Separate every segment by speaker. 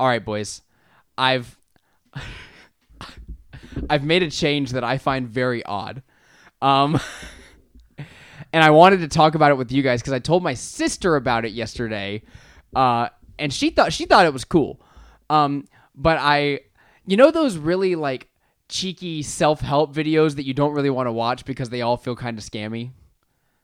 Speaker 1: all right, boys, I've I've made a change that I find very odd. Um, and I wanted to talk about it with you guys because I told my sister about it yesterday, uh, and she thought she thought it was cool. Um, but I, you know, those really like cheeky self help videos that you don't really want to watch because they all feel kind of scammy.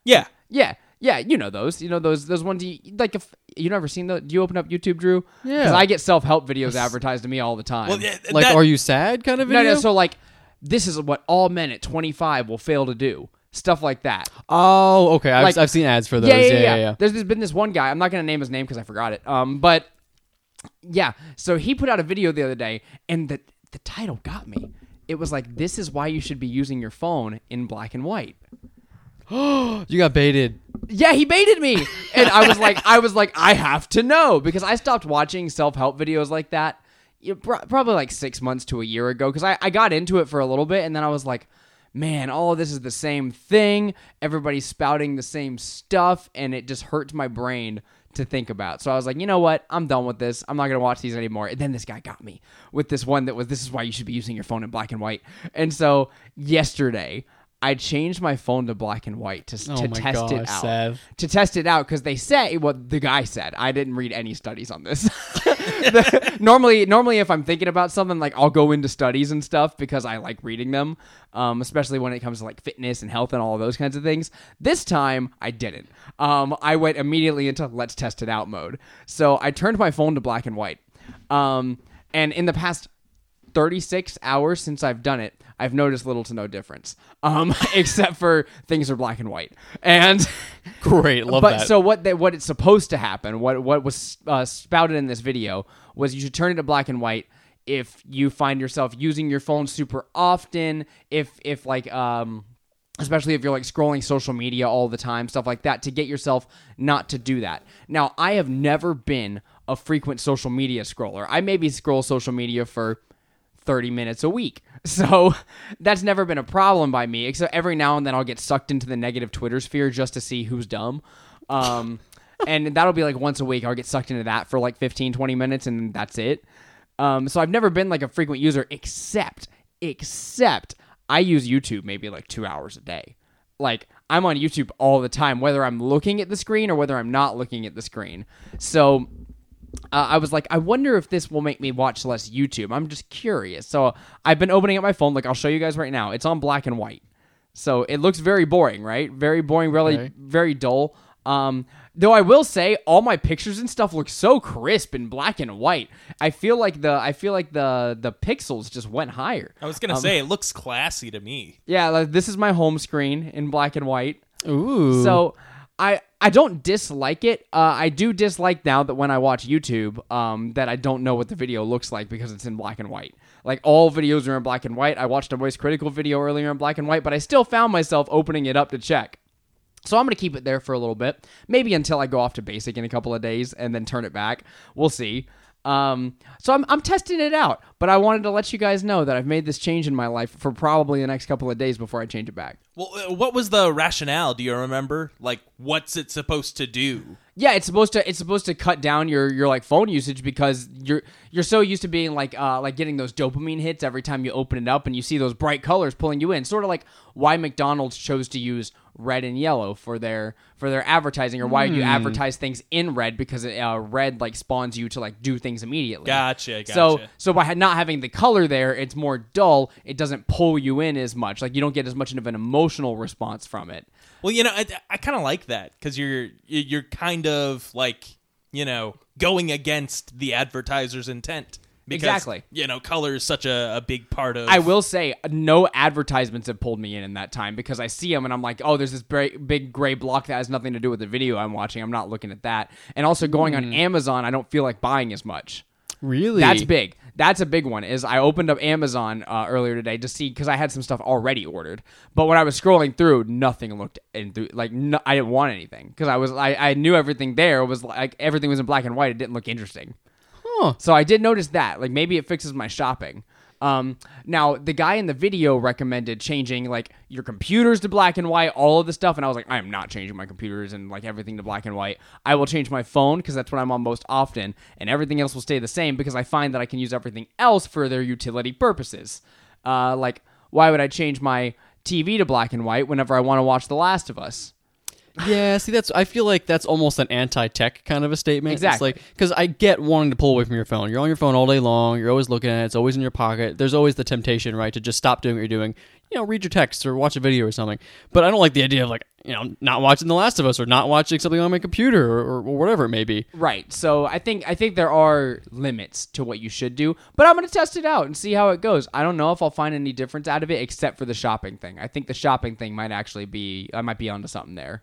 Speaker 2: Yeah.
Speaker 1: Yeah, yeah, you know those. You know those those ones. You, like if you never seen the? do you open up YouTube, Drew?
Speaker 3: Yeah.
Speaker 1: because I get self help videos advertised to me all the time.
Speaker 2: Well, yeah,
Speaker 3: Like,
Speaker 2: that-
Speaker 3: are you sad? Kind of video.
Speaker 1: no. no. So like, this is what all men at 25 will fail to do. Stuff like that.
Speaker 3: oh, okay. I've,
Speaker 1: Like-
Speaker 3: I've seen ads for those.
Speaker 1: yeah, yeah, yeah.
Speaker 3: yeah.
Speaker 1: There's, there's been this one guy. I'm not gonna name his name because I forgot it. Um, but yeah. So he put out a video the other day, and the the title got me. It was like, "This is why you should be using your phone in black and white."
Speaker 3: You got baited.
Speaker 1: Yeah, he baited me, and I was like, I was like, I have to know because I stopped watching self help videos like that. Probably like six months to a year ago because I, I got into it for a little bit and then I was like, man, all of this is the same thing. Everybody's spouting the same stuff, and it just hurts my brain to think about. So I was like, you know what? I'm done with this. I'm not gonna watch these anymore. And then this guy got me with this one that was this is why you should be using your phone in black and white. And so yesterday. I changed my phone to black and white to,
Speaker 3: Oh
Speaker 1: to test it
Speaker 3: gosh,
Speaker 1: out
Speaker 3: Sev.
Speaker 1: to test it out because they say what the guy said. I didn't read any studies on this. The- normally, normally if I'm thinking about something, like I'll go into studies and stuff because I like reading them, um, especially when it comes to like fitness and health and all those kinds of things. This time, I didn't. Um, I went immediately into let's test it out mode. So I turned my phone to black and white. Um, and in the past 36 hours since I've done it, I've noticed little to no difference, um, except for things are black and white. And
Speaker 3: Great, love
Speaker 1: but
Speaker 3: that.
Speaker 1: so what? They, what it's supposed to happen? What what was uh, spouted in this video was you should turn it to black and white if you find yourself using your phone super often. If if like um. Especially if you're like scrolling social media all the time, stuff like that, to get yourself not to do that. Now, I have never been a frequent social media scroller. I maybe scroll social media for 30 minutes a week. So that's never been a problem by me, except every now and then I'll get sucked into the negative Twitter sphere just to see who's dumb. Um, and that'll be like once a week. I'll get sucked into that for like 15, 20 minutes, and that's it. Um, so I've never been like a frequent user, except, except I use YouTube maybe like two hours a day. Like I'm on YouTube all the time, whether I'm looking at the screen or whether I'm not looking at the screen. So uh, I was like, I wonder if this will make me watch less YouTube. I'm just curious. So I've been opening up my phone. Like I'll show you guys right now. It's on black and white, so it looks very boring, right? Very boring, really,
Speaker 3: Okay.
Speaker 1: very dull. Um, though I will say, all my pictures and stuff look so crisp in black and white. I feel like the I feel like the the pixels just went higher.
Speaker 2: I was gonna say it looks classy to me.
Speaker 1: Yeah, like, this is my home screen in black and white.
Speaker 3: Ooh.
Speaker 1: So I I don't dislike it. Uh, I do dislike now that when I watch YouTube, um, that I don't know what the video looks like because it's in black and white. Like all videos are in black and white. I watched a voice critical video earlier in black and white, but I still found myself opening it up to check. So I'm gonna keep it there for a little bit, maybe until I go off to basic in a couple of days and then turn it back. We'll see. Um, so I'm, I'm testing it out, but I wanted to let you guys know that I've made this change in my life for probably the next couple of days before I change it back.
Speaker 2: Well, uh, what was the rationale? Do you remember? Like, what's it supposed to do?
Speaker 1: Yeah, it's supposed to it's supposed to cut down your your like phone usage because you're you're so used to being like uh like getting those dopamine hits every time you open it up and you see those bright colors pulling you in. Sort of like why McDonald's chose to use red and yellow for their for their advertising or why you advertise things in red because it, uh, red like spawns you to like do things immediately.
Speaker 2: Gotcha. Gotcha.
Speaker 1: So so by not having the color there, it's more dull. It doesn't pull you in as much. Like you don't get as much of an emotional response from it.
Speaker 2: well, you know, I, I kind of like that because you're you're kind of like you know going against the advertiser's intent. Because,
Speaker 1: Exactly.
Speaker 2: You know, color is such a, a big part of.
Speaker 1: I will say no advertisements have pulled me in in that time because I see them and I'm like, oh, there's this bra- big gray block that has nothing to do with the video I'm watching. I'm not looking at that. And also going on Amazon, I don't feel like buying as much.
Speaker 3: really?
Speaker 1: That's big. That's a big one. Is I opened up Amazon uh, earlier today to see because I had some stuff already ordered, but when I was scrolling through, nothing looked into like no, I didn't want anything because I was I, I knew everything there was like everything was in black and white. It didn't look interesting.
Speaker 3: Huh.
Speaker 1: So I did notice that. Like maybe it fixes my shopping. Um, now the guy in the video recommended changing like your computers to black and white, all of the stuff, and I was like, I am not changing my computers and like everything to black and white. I will change my phone because that's what I'm on most often, and everything else will stay the same because I find that I can use everything else for their utility purposes. Uh, like, why would I change my TV to black and white whenever I want to watch The Last of Us?
Speaker 3: Yeah, see, that's I feel like that's almost an anti-tech kind of a statement.
Speaker 1: Exactly.
Speaker 3: It's like because I get wanting to pull away from your phone. You're on your phone all day long. You're always looking at it. It's always in your pocket. There's always the temptation, right, to just stop doing what you're doing. You know, read your text or watch a video or something. But I don't like the idea of like you know not watching The Last of Us or not watching something on my computer or, or, or whatever it may be.
Speaker 1: Right. So I think I think there are limits to what you should do, but I'm going to test it out and see how it goes. I don't know if I'll find any difference out of it except for the shopping thing. I think the shopping thing might actually be I might be onto something there.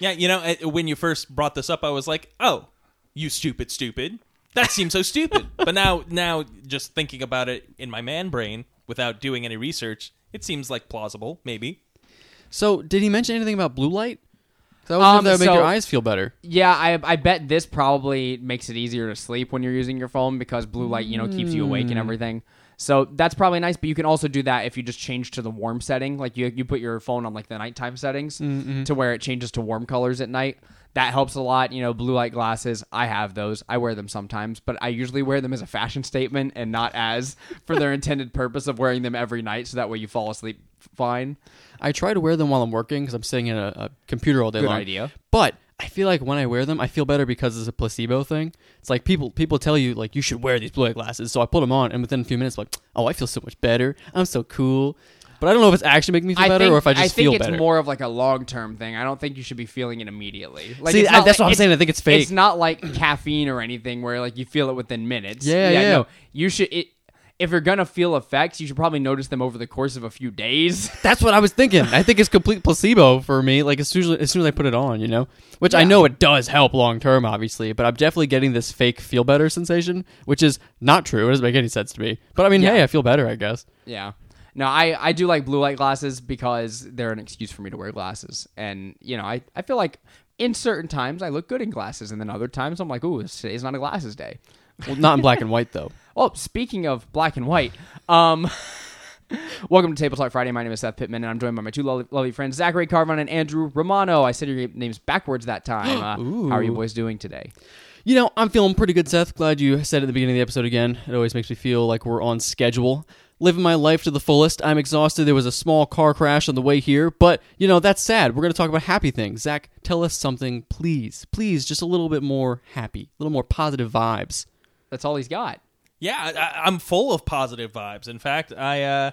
Speaker 2: Yeah, you know, when you first brought this up, I was like, "Oh, you stupid, stupid." That seems so stupid. But now, now, just thinking about it in my man brain without doing any research, it seems like plausible. Maybe.
Speaker 3: So did he mention anything about blue light? I was
Speaker 1: Um,
Speaker 3: um, that would make
Speaker 1: so-
Speaker 3: your eyes feel better.
Speaker 1: Yeah, I I bet this probably makes it easier to sleep when you're using your phone because blue light, you know, keeps you awake and everything. So that's probably nice, but you can also do that if you just change to the warm setting. Like you you put your phone on like the nighttime settings mm-hmm. to where it changes to warm colors at night. That helps a lot. You know, blue light glasses, I have those. I wear them sometimes, but I usually wear them as a fashion statement and not as for their intended purpose of wearing them every night so that way you fall asleep fine.
Speaker 3: I try to wear them while I'm working because I'm sitting at a, a computer all day
Speaker 1: Good
Speaker 3: long.
Speaker 1: idea.
Speaker 3: But I feel like when I wear them, I feel better because it's a placebo thing. It's like people people tell you like you should wear these blue light glasses. So I put them on, and within a few minutes, like, oh, I feel so much better. I'm so cool. But I don't know if it's actually making me feel better or if I just
Speaker 1: think
Speaker 3: feel
Speaker 1: it's
Speaker 3: better.
Speaker 1: more of like a long term thing. I don't think you should be feeling it immediately. Like
Speaker 3: See, I- that's
Speaker 1: like-
Speaker 3: what I'm saying. I think it's fake.
Speaker 1: It's not like caffeine or anything where like you feel it within minutes.
Speaker 3: Yeah, yeah.
Speaker 1: No, you should. It, if you're gonna feel effects, you should probably notice them over the course of a few days.
Speaker 3: That's what I was thinking. I think it's complete placebo for me. Like as soon as, as soon as I put it on, you know, which I know it does help long term, obviously. But I'm definitely getting this fake feel better sensation, which is not true. It doesn't make any sense to me. But I mean,
Speaker 1: Yeah.
Speaker 3: hey, I feel better, I guess.
Speaker 1: yeah. No, I, I do like blue light glasses because they're an excuse for me to wear glasses. And, you know, I, I feel like in certain times I look good in glasses, and then other times I'm like, ooh, today's not a glasses day.
Speaker 3: Well, not in black and white though.
Speaker 1: Oh, speaking of black and white, um, welcome to Table Talk Friday. My name is Seth Pittman, and I'm joined by my two lovely, lovely friends, Zachary Carvon and Andrew Romano. I said your names backwards that time. Uh, how are you boys doing today?
Speaker 3: You know, I'm feeling pretty good, Seth. Glad you said it at the beginning of the episode again. It always makes me feel like we're on schedule. Living my life to the fullest. I'm exhausted. There was a small car crash on the way here, but, you know, that's sad. We're going to talk about happy things. Zach, tell us something, please. Please, just a little bit more happy, a little more positive vibes.
Speaker 1: That's all he's got.
Speaker 2: Yeah, I, I'm full of positive vibes. In fact, I, uh,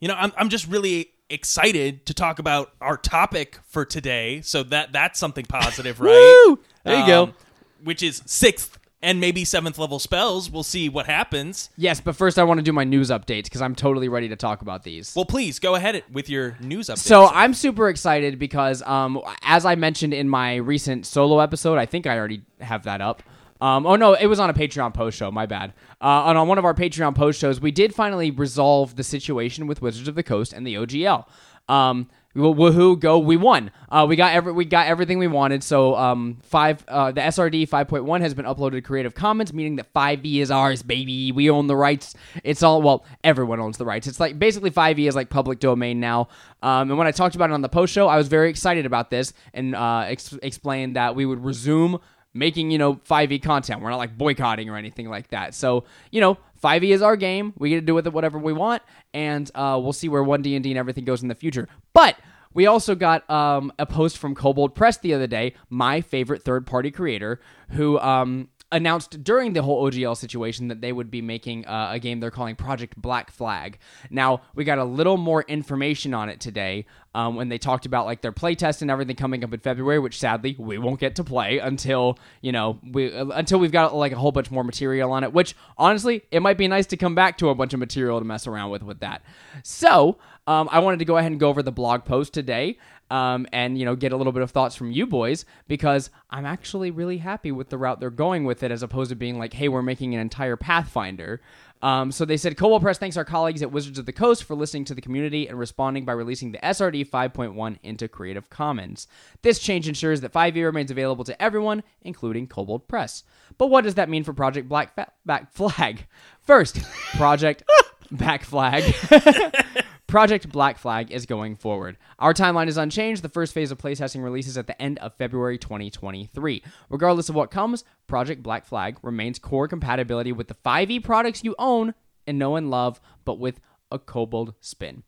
Speaker 2: you know, I'm, I'm just really excited to talk about our topic for today. So that that's something positive, right?
Speaker 3: There you go.
Speaker 2: Um, Which is sixth and maybe seventh level spells. We'll see what happens.
Speaker 1: Yes, but first I want to do my news updates because I'm totally ready to talk about these.
Speaker 2: Well, please go ahead with your news updates.
Speaker 1: So I'm super excited because, um, as I mentioned in my recent solo episode, I think I already have that up. Um, oh no, it was on a Patreon post show. My bad. Uh, and on one of our Patreon post shows, we did finally resolve the situation with Wizards of the Coast and the OGL. Um, woohoo! Go! We won. Uh, we got every we got everything we wanted. So um, five uh, the SRD five point one has been uploaded to Creative Commons, meaning that five E is ours, baby. We own the rights. It's all well, everyone owns the rights. It's like basically five E is like public domain now. Um, and when I talked about it on the post show, I was very excited about this and uh, ex- explained that we would resume making you know 5e content. We're not like boycotting or anything like that. So you know 5e is our game. We get to do with it whatever we want and uh, we'll see where 1d&d and everything goes in the future. But we also got um, a post from Kobold Press the other day, my favorite third party creator, who um, announced during the whole OGL situation that they would be making uh, a game they're calling Project Black Flag. Now, we got a little more information on it today um, when they talked about like their playtest and everything coming up in February, which sadly we won't get to play until, you know, we uh, until we've got like a whole bunch more material on it, which honestly, it might be nice to come back to a bunch of material to mess around with with that. So, um, I wanted to go ahead and go over the blog post today um, and you know get a little bit of thoughts from you boys because I'm actually really happy with the route they're going with it as opposed to being like, hey, we're making an entire Pathfinder. Um, so they said, Kobold Press thanks our colleagues at Wizards of the Coast for listening to the community and responding by releasing the SRD 5.1 into Creative Commons. This change ensures that 5e remains available to everyone, including Kobold Press. But what does that mean for Project Black Fa- Back Flag? First, Project Black Flag. Project Black Flag is going forward. Our timeline is unchanged. The first phase of playtesting releases at the end of February 2023. Regardless of what comes, Project Black Flag remains core compatibility with the 5e products you own and know and love, but with a kobold spin.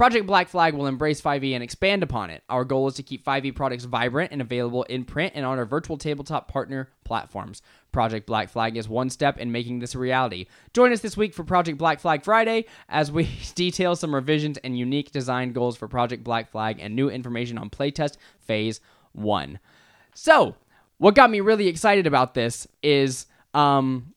Speaker 1: Project Black Flag will embrace 5e and expand upon it. Our goal is to keep 5e products vibrant and available in print and on our virtual tabletop partner platforms. Project Black Flag is one step in making this a reality. Join us this week for Project Black Flag Friday as we detail some revisions and unique design goals for Project Black Flag and new information on playtest phase 1. So, what got me really excited about this is um,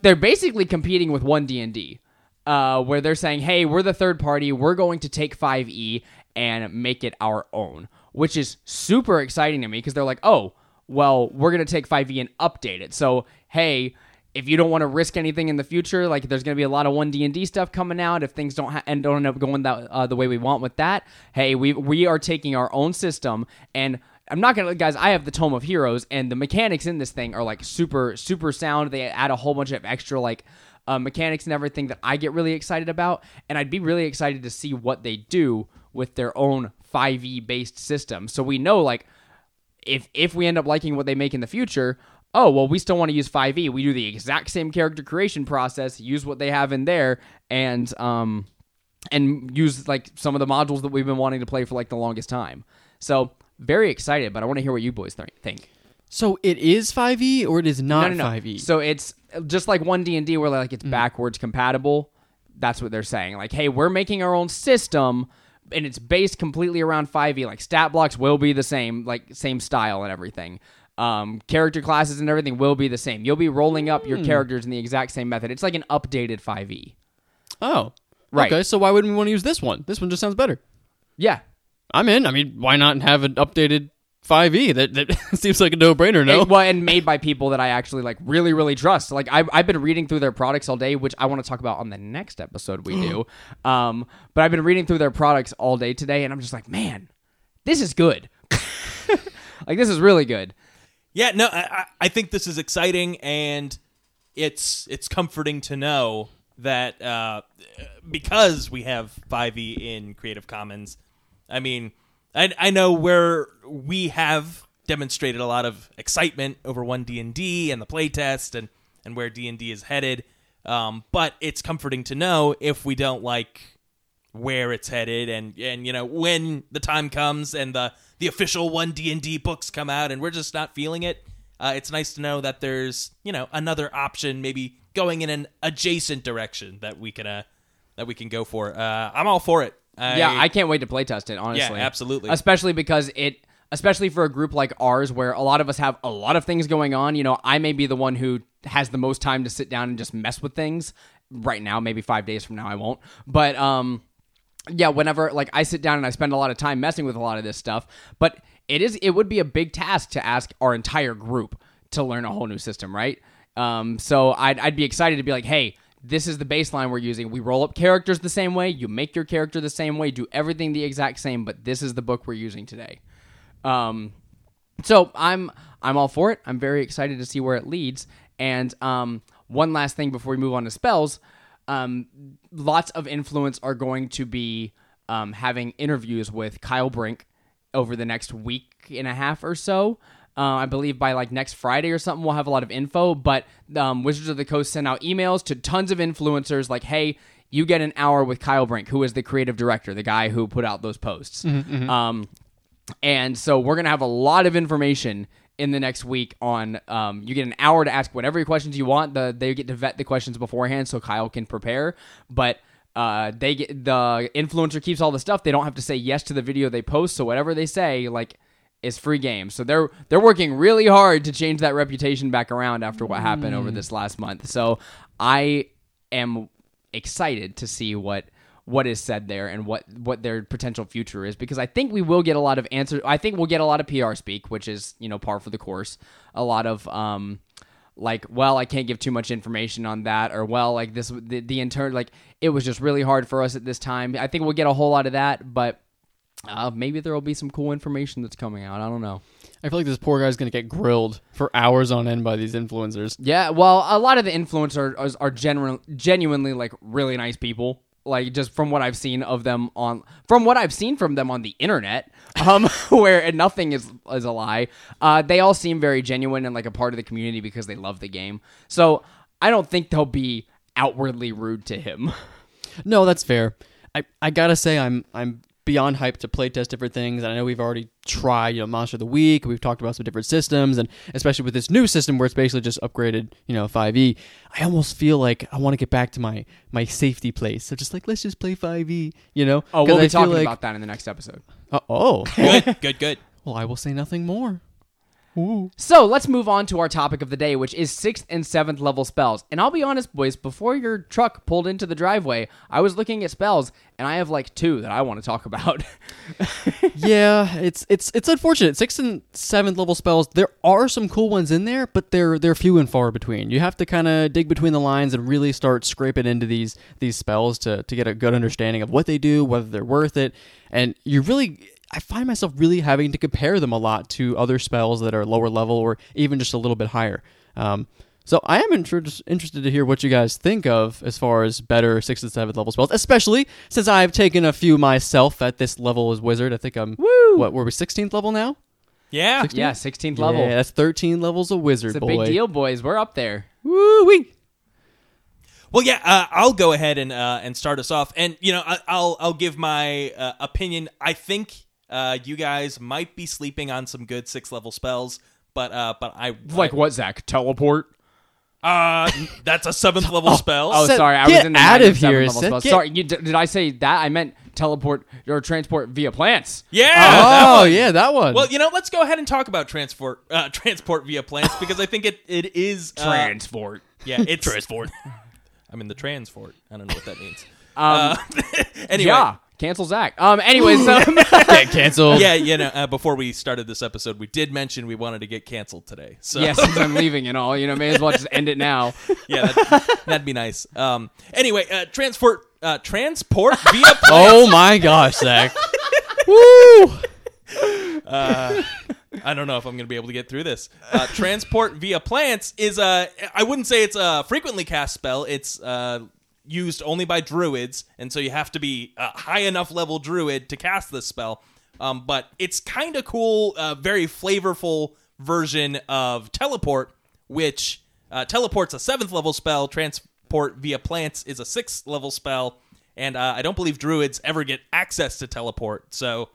Speaker 1: they're basically competing with one D and D, uh, where they're saying, "Hey, we're the third party. We're going to take 5e and make it our own," which is super exciting to me because they're like, "Oh, well, we're gonna take 5e and update it." So, hey. If you don't want to risk anything in the future, like there's going to be a lot of one D and D stuff coming out. If things don't ha- don't end up going that uh, the way we want with that, hey, we we are taking our own system and I'm not gonna, guys. I have the Tome of Heroes, and the mechanics in this thing are like super, super sound. They add a whole bunch of extra like uh, mechanics and everything that I get really excited about, and I'd be really excited to see what they do with their own 5e based system. So we know like if if we end up liking what they make in the future, oh well, we still want to use 5e. We do the exact same character creation process, use what they have in there, and um and use like some of the modules that we've been wanting to play for like the longest time. So very excited, but I want to hear what you boys th- think.
Speaker 3: So it is 5e or it is not
Speaker 1: no, no, no.
Speaker 3: 5e?
Speaker 1: So it's just like one D and D where like it's backwards compatible. That's what they're saying. Like, hey, we're making our own system, and it's based completely around 5e. Like stat blocks will be the same, like same style and everything. Um, character classes and everything will be the same. You'll be rolling up your characters in the exact same method. It's like an updated 5e.
Speaker 3: oh.
Speaker 1: Right.
Speaker 3: Okay, so why wouldn't we want to use this one? This one just sounds better.
Speaker 1: Yeah,
Speaker 3: I'm in. I mean, why not have an updated 5e? That that seems like a no-brainer, no?
Speaker 1: And- well, and made by people that I actually like really, really trust. Like I've, I've been reading through their products all day, which I want to talk about on the next episode we do. Um, but I've been reading through their products all day today, and I'm just like, man, this is good. like this is really good.
Speaker 2: Yeah, no, I, I- I think this is exciting, and it's it's comforting to know that uh, because we have 5e in Creative Commons, I mean, I, I know where we have demonstrated a lot of excitement over one D and D and the playtest and and where D and D is headed. Um, but it's comforting to know if we don't like where it's headed and and you know when the time comes and the the official one D&D books come out and we're just not feeling it uh, it's nice to know that there's you know another option maybe going in an adjacent direction that we can uh that we can go for uh I'm all for it I,
Speaker 1: yeah, I can't wait to play test it. Honestly, yeah,
Speaker 2: absolutely.
Speaker 1: Especially because it, especially for a group like ours, where a lot of us have a lot of things going on. You know, I may be the one who has the most time to sit down and just mess with things. Right now, maybe five days from now, I won't. But um, yeah, whenever like I sit down and I spend a lot of time messing with a lot of this stuff, but it is it would be a big task to ask our entire group to learn a whole new system, right? Um, so I'd I'd be excited to be like, hey, this is the baseline we're using. We roll up characters the same way, you make your character the same way, do everything the exact same, but this is the book we're using today. Um, so I'm I'm all for it. I'm very excited to see where it leads. And um, one last thing before we move on to spells, um, lots of influence are going to be um, having interviews with Kyle Brink over the next week and a half or so. Uh, I believe by like next Friday or something, we'll have a lot of info. But um, Wizards of the Coast sent out emails to tons of influencers like, hey, you get an hour with Kyle Brink, who is the creative director, the guy who put out those posts. Um, and so we're going to have a lot of information in the next week on um, you get an hour to ask whatever questions you want. The they get to vet the questions beforehand so Kyle can prepare. But uh, they get the influencer keeps all the stuff. They don't have to say yes to the video they post. So whatever they say, like is free game. So they're they're working really hard to change that reputation back around after what happened over this last month. So I am excited to see what what is said there and what what their potential future is because I think we will get a lot of answers. I think we'll get a lot of PR speak, which is you know par for the course. A lot of um like well I can't give too much information on that or well like this the, the intern like it was just really hard for us at this time. I think we'll get a whole lot of that, but uh, maybe there will be some cool information that's coming out. I don't know.
Speaker 3: I feel like this poor guy's gonna get grilled for hours on end by these influencers.
Speaker 1: Yeah, well, a lot of the influencers are, are genu- genuinely like really nice people. Like just from what I've seen of them on, from what I've seen from them on the internet, um, where nothing is is a lie. Uh, they all seem very genuine and like a part of the community because they love the game. So I don't think they'll be outwardly rude to him.
Speaker 3: No, that's fair. I, I gotta say I'm I'm beyond hyped to playtest different things. And I know we've already tried, you know, Monster of the Week. We've talked about some different systems, and especially with this new system where it's basically just upgraded, you know, 5e. I almost feel like I want to get back to my my safety place. So just like let's just play 5e, you know?
Speaker 1: Oh,
Speaker 3: 'Cause
Speaker 1: we'll
Speaker 3: I
Speaker 1: be
Speaker 3: feel
Speaker 1: talking
Speaker 3: like-
Speaker 1: about that in the next episode.
Speaker 3: Uh, oh,
Speaker 2: Good, good, good.
Speaker 3: well, I will say nothing more. Ooh.
Speaker 1: So let's move on to our topic of the day, which is sixth and seventh level spells. And I'll be honest, boys, before your truck pulled into the driveway, I was looking at spells, and I have like two that I want to talk about.
Speaker 3: yeah, it's it's it's unfortunate. Sixth and seventh level spells, there are some cool ones in there, but they're they're few and far between. You have to kind of dig between the lines and really start scraping into these these spells to to get a good understanding of what they do, whether they're worth it, and you really. I find myself really having to compare them a lot to other spells that are lower level or even just a little bit higher. Um, so I am inter- interested to hear what you guys think of as far as better sixth and seventh level spells, especially since I've taken a few myself at this level as wizard. I think I'm
Speaker 1: Woo!
Speaker 3: what were we sixteenth level now?
Speaker 2: Yeah.
Speaker 1: yeah, 16th level.
Speaker 3: Yeah, that's thirteen levels of wizard
Speaker 1: it's a
Speaker 3: boy.
Speaker 1: big deal, boys. We're up there.
Speaker 3: Woo wee!
Speaker 2: Well, yeah, uh, I'll go ahead and uh, and start us off, and you know, I, I'll I'll give my uh, opinion. I think uh, you guys might be sleeping on some good six level spells, but uh, but I
Speaker 1: Like what, Zach? Teleport?
Speaker 2: uh, that's a seventh level spell.
Speaker 1: Oh,
Speaker 3: Seth,
Speaker 1: sorry. I
Speaker 3: get
Speaker 1: was in the
Speaker 3: out of here,
Speaker 1: level
Speaker 3: Seth,
Speaker 1: spells.
Speaker 3: get-
Speaker 1: Sorry, you, d- did I say that? I meant teleport or transport via plants.
Speaker 2: yeah. that
Speaker 3: Oh
Speaker 2: one.
Speaker 3: yeah, that one.
Speaker 2: Well, you know, let's go ahead and talk about transport uh, transport via plants because I think it it is uh,
Speaker 1: Transport.
Speaker 2: Yeah, it's transport. I'm in the transport. I don't know what that means.
Speaker 1: Um,
Speaker 2: Uh, anyway,
Speaker 1: Yeah. Cancel Zach. Um. Anyways, um,
Speaker 3: cancel.
Speaker 2: yeah, you know, uh, before we started this episode, we did mention we wanted to get canceled today. So
Speaker 1: yeah, since I'm leaving and all, you know, may as well just end it now.
Speaker 2: yeah, that, that'd be nice. Um, anyway, uh, transport uh, transport via plants.
Speaker 3: Oh my gosh, Zach. Woo!
Speaker 2: Uh, I don't know if I'm going to be able to get through this. Uh, transport via plants is a. I wouldn't say it's a frequently cast spell. It's uh, used only by druids, and so you have to be a high enough level druid to cast this spell. Um, but it's kind of cool, uh, very flavorful version of teleport, which uh, teleport's a seventh level spell. Transport via plants is a sixth level spell, and uh, I don't believe druids ever get access to teleport. So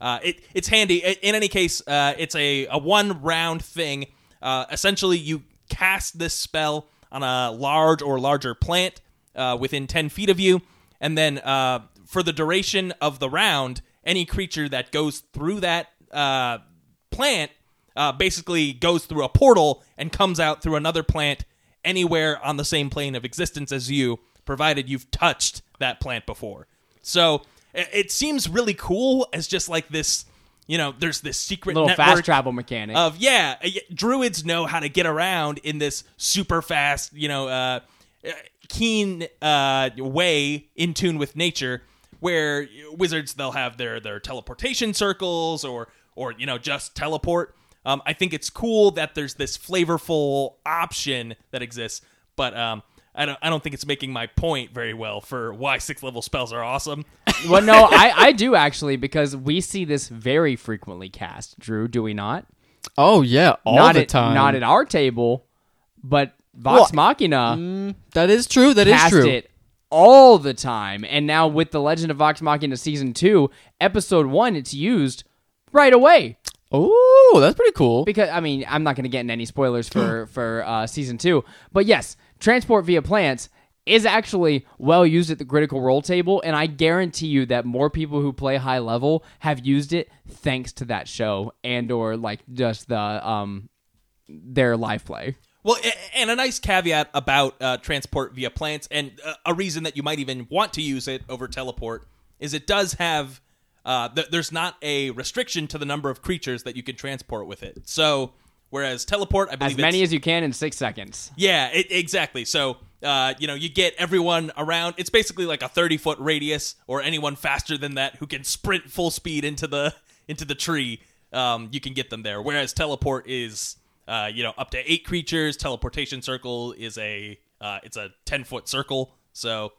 Speaker 2: uh, it, it's handy. In any case, uh, it's a, a one round thing. Uh, essentially, you cast this spell on a large or larger plant uh, within 10 feet of you, and then uh, for the duration of the round, any creature that goes through that uh, plant uh, basically goes through a portal and comes out through another plant anywhere on the same plane of existence as you, provided you've touched that plant before. So it, seems really cool as just like this. You know, there's this secret
Speaker 1: Little fast travel mechanic.
Speaker 2: of yeah, druids know how to get around in this super fast, you know, uh, keen uh, way in tune with nature. Where wizards they'll have their their teleportation circles or or you know just teleport. Um, I think it's cool that there's this flavorful option that exists, but um, I don't I don't think it's making my point very well for why six level spells are awesome.
Speaker 1: well, no, I, I do actually because we see this very frequently cast. Drew, do we not?
Speaker 3: Oh yeah, all
Speaker 1: not
Speaker 3: the
Speaker 1: at,
Speaker 3: time.
Speaker 1: Not at our table, but Vox
Speaker 3: Well,
Speaker 1: Machina
Speaker 3: that is true. That is true.
Speaker 1: it all the time. And now with the Legend of Vox Machina season two, episode one, it's used right away.
Speaker 3: Oh, that's pretty cool.
Speaker 1: because I mean I'm not going to get in any spoilers for for uh, season two, but yes, transport via plants is actually well used at the critical role table, and I guarantee you that more people who play high level have used it thanks to that show and or like just the um their live play.
Speaker 2: Well, and a nice caveat about uh, transport via plants, and uh, a reason that you might even want to use it over teleport is it does have. Uh, th- there's not a restriction to the number of creatures that you can transport with it. So, whereas teleport, I believe
Speaker 1: As many as you can in six seconds.
Speaker 2: yeah, it, exactly. So, uh, you know, you get everyone around. It's basically like a 30 foot radius, or anyone faster than that who can sprint full speed into the into the tree. um, you can get them there. Whereas teleport is, uh, you know, up to eight creatures. Teleportation circle is a uh, it's a ten foot circle. So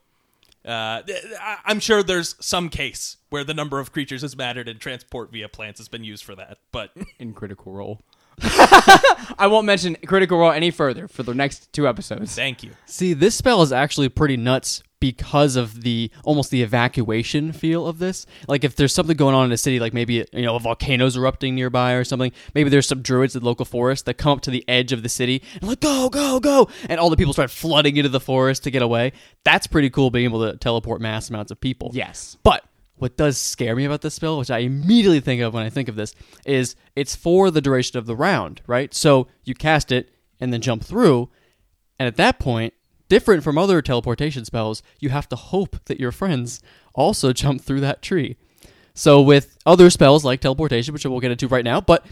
Speaker 2: uh, th- I'm sure there's some case where the number of creatures has mattered and transport via plants has been used for that. But
Speaker 1: in Critical Role. I won't mention Critical Role any further for the next two episodes.
Speaker 2: thank you.
Speaker 3: See, this spell is actually pretty nuts because of the almost the evacuation feel of this. Like if there's something going on in a city, like maybe you know a volcano's erupting nearby or something. Maybe there's some druids in the local forest that come up to the edge of the city and like go go go, and all the people start flooding into the forest to get away. That's pretty cool, being able to teleport mass amounts of people.
Speaker 1: Yes.
Speaker 3: But what does scare me about this spell, which I immediately think of when I think of this, is it's for the duration of the round, right? So you cast it and then jump through, and at that point, different from other teleportation spells, you have to hope that your friends also jump through that tree. So with other spells like teleportation, which we'll get into right now, but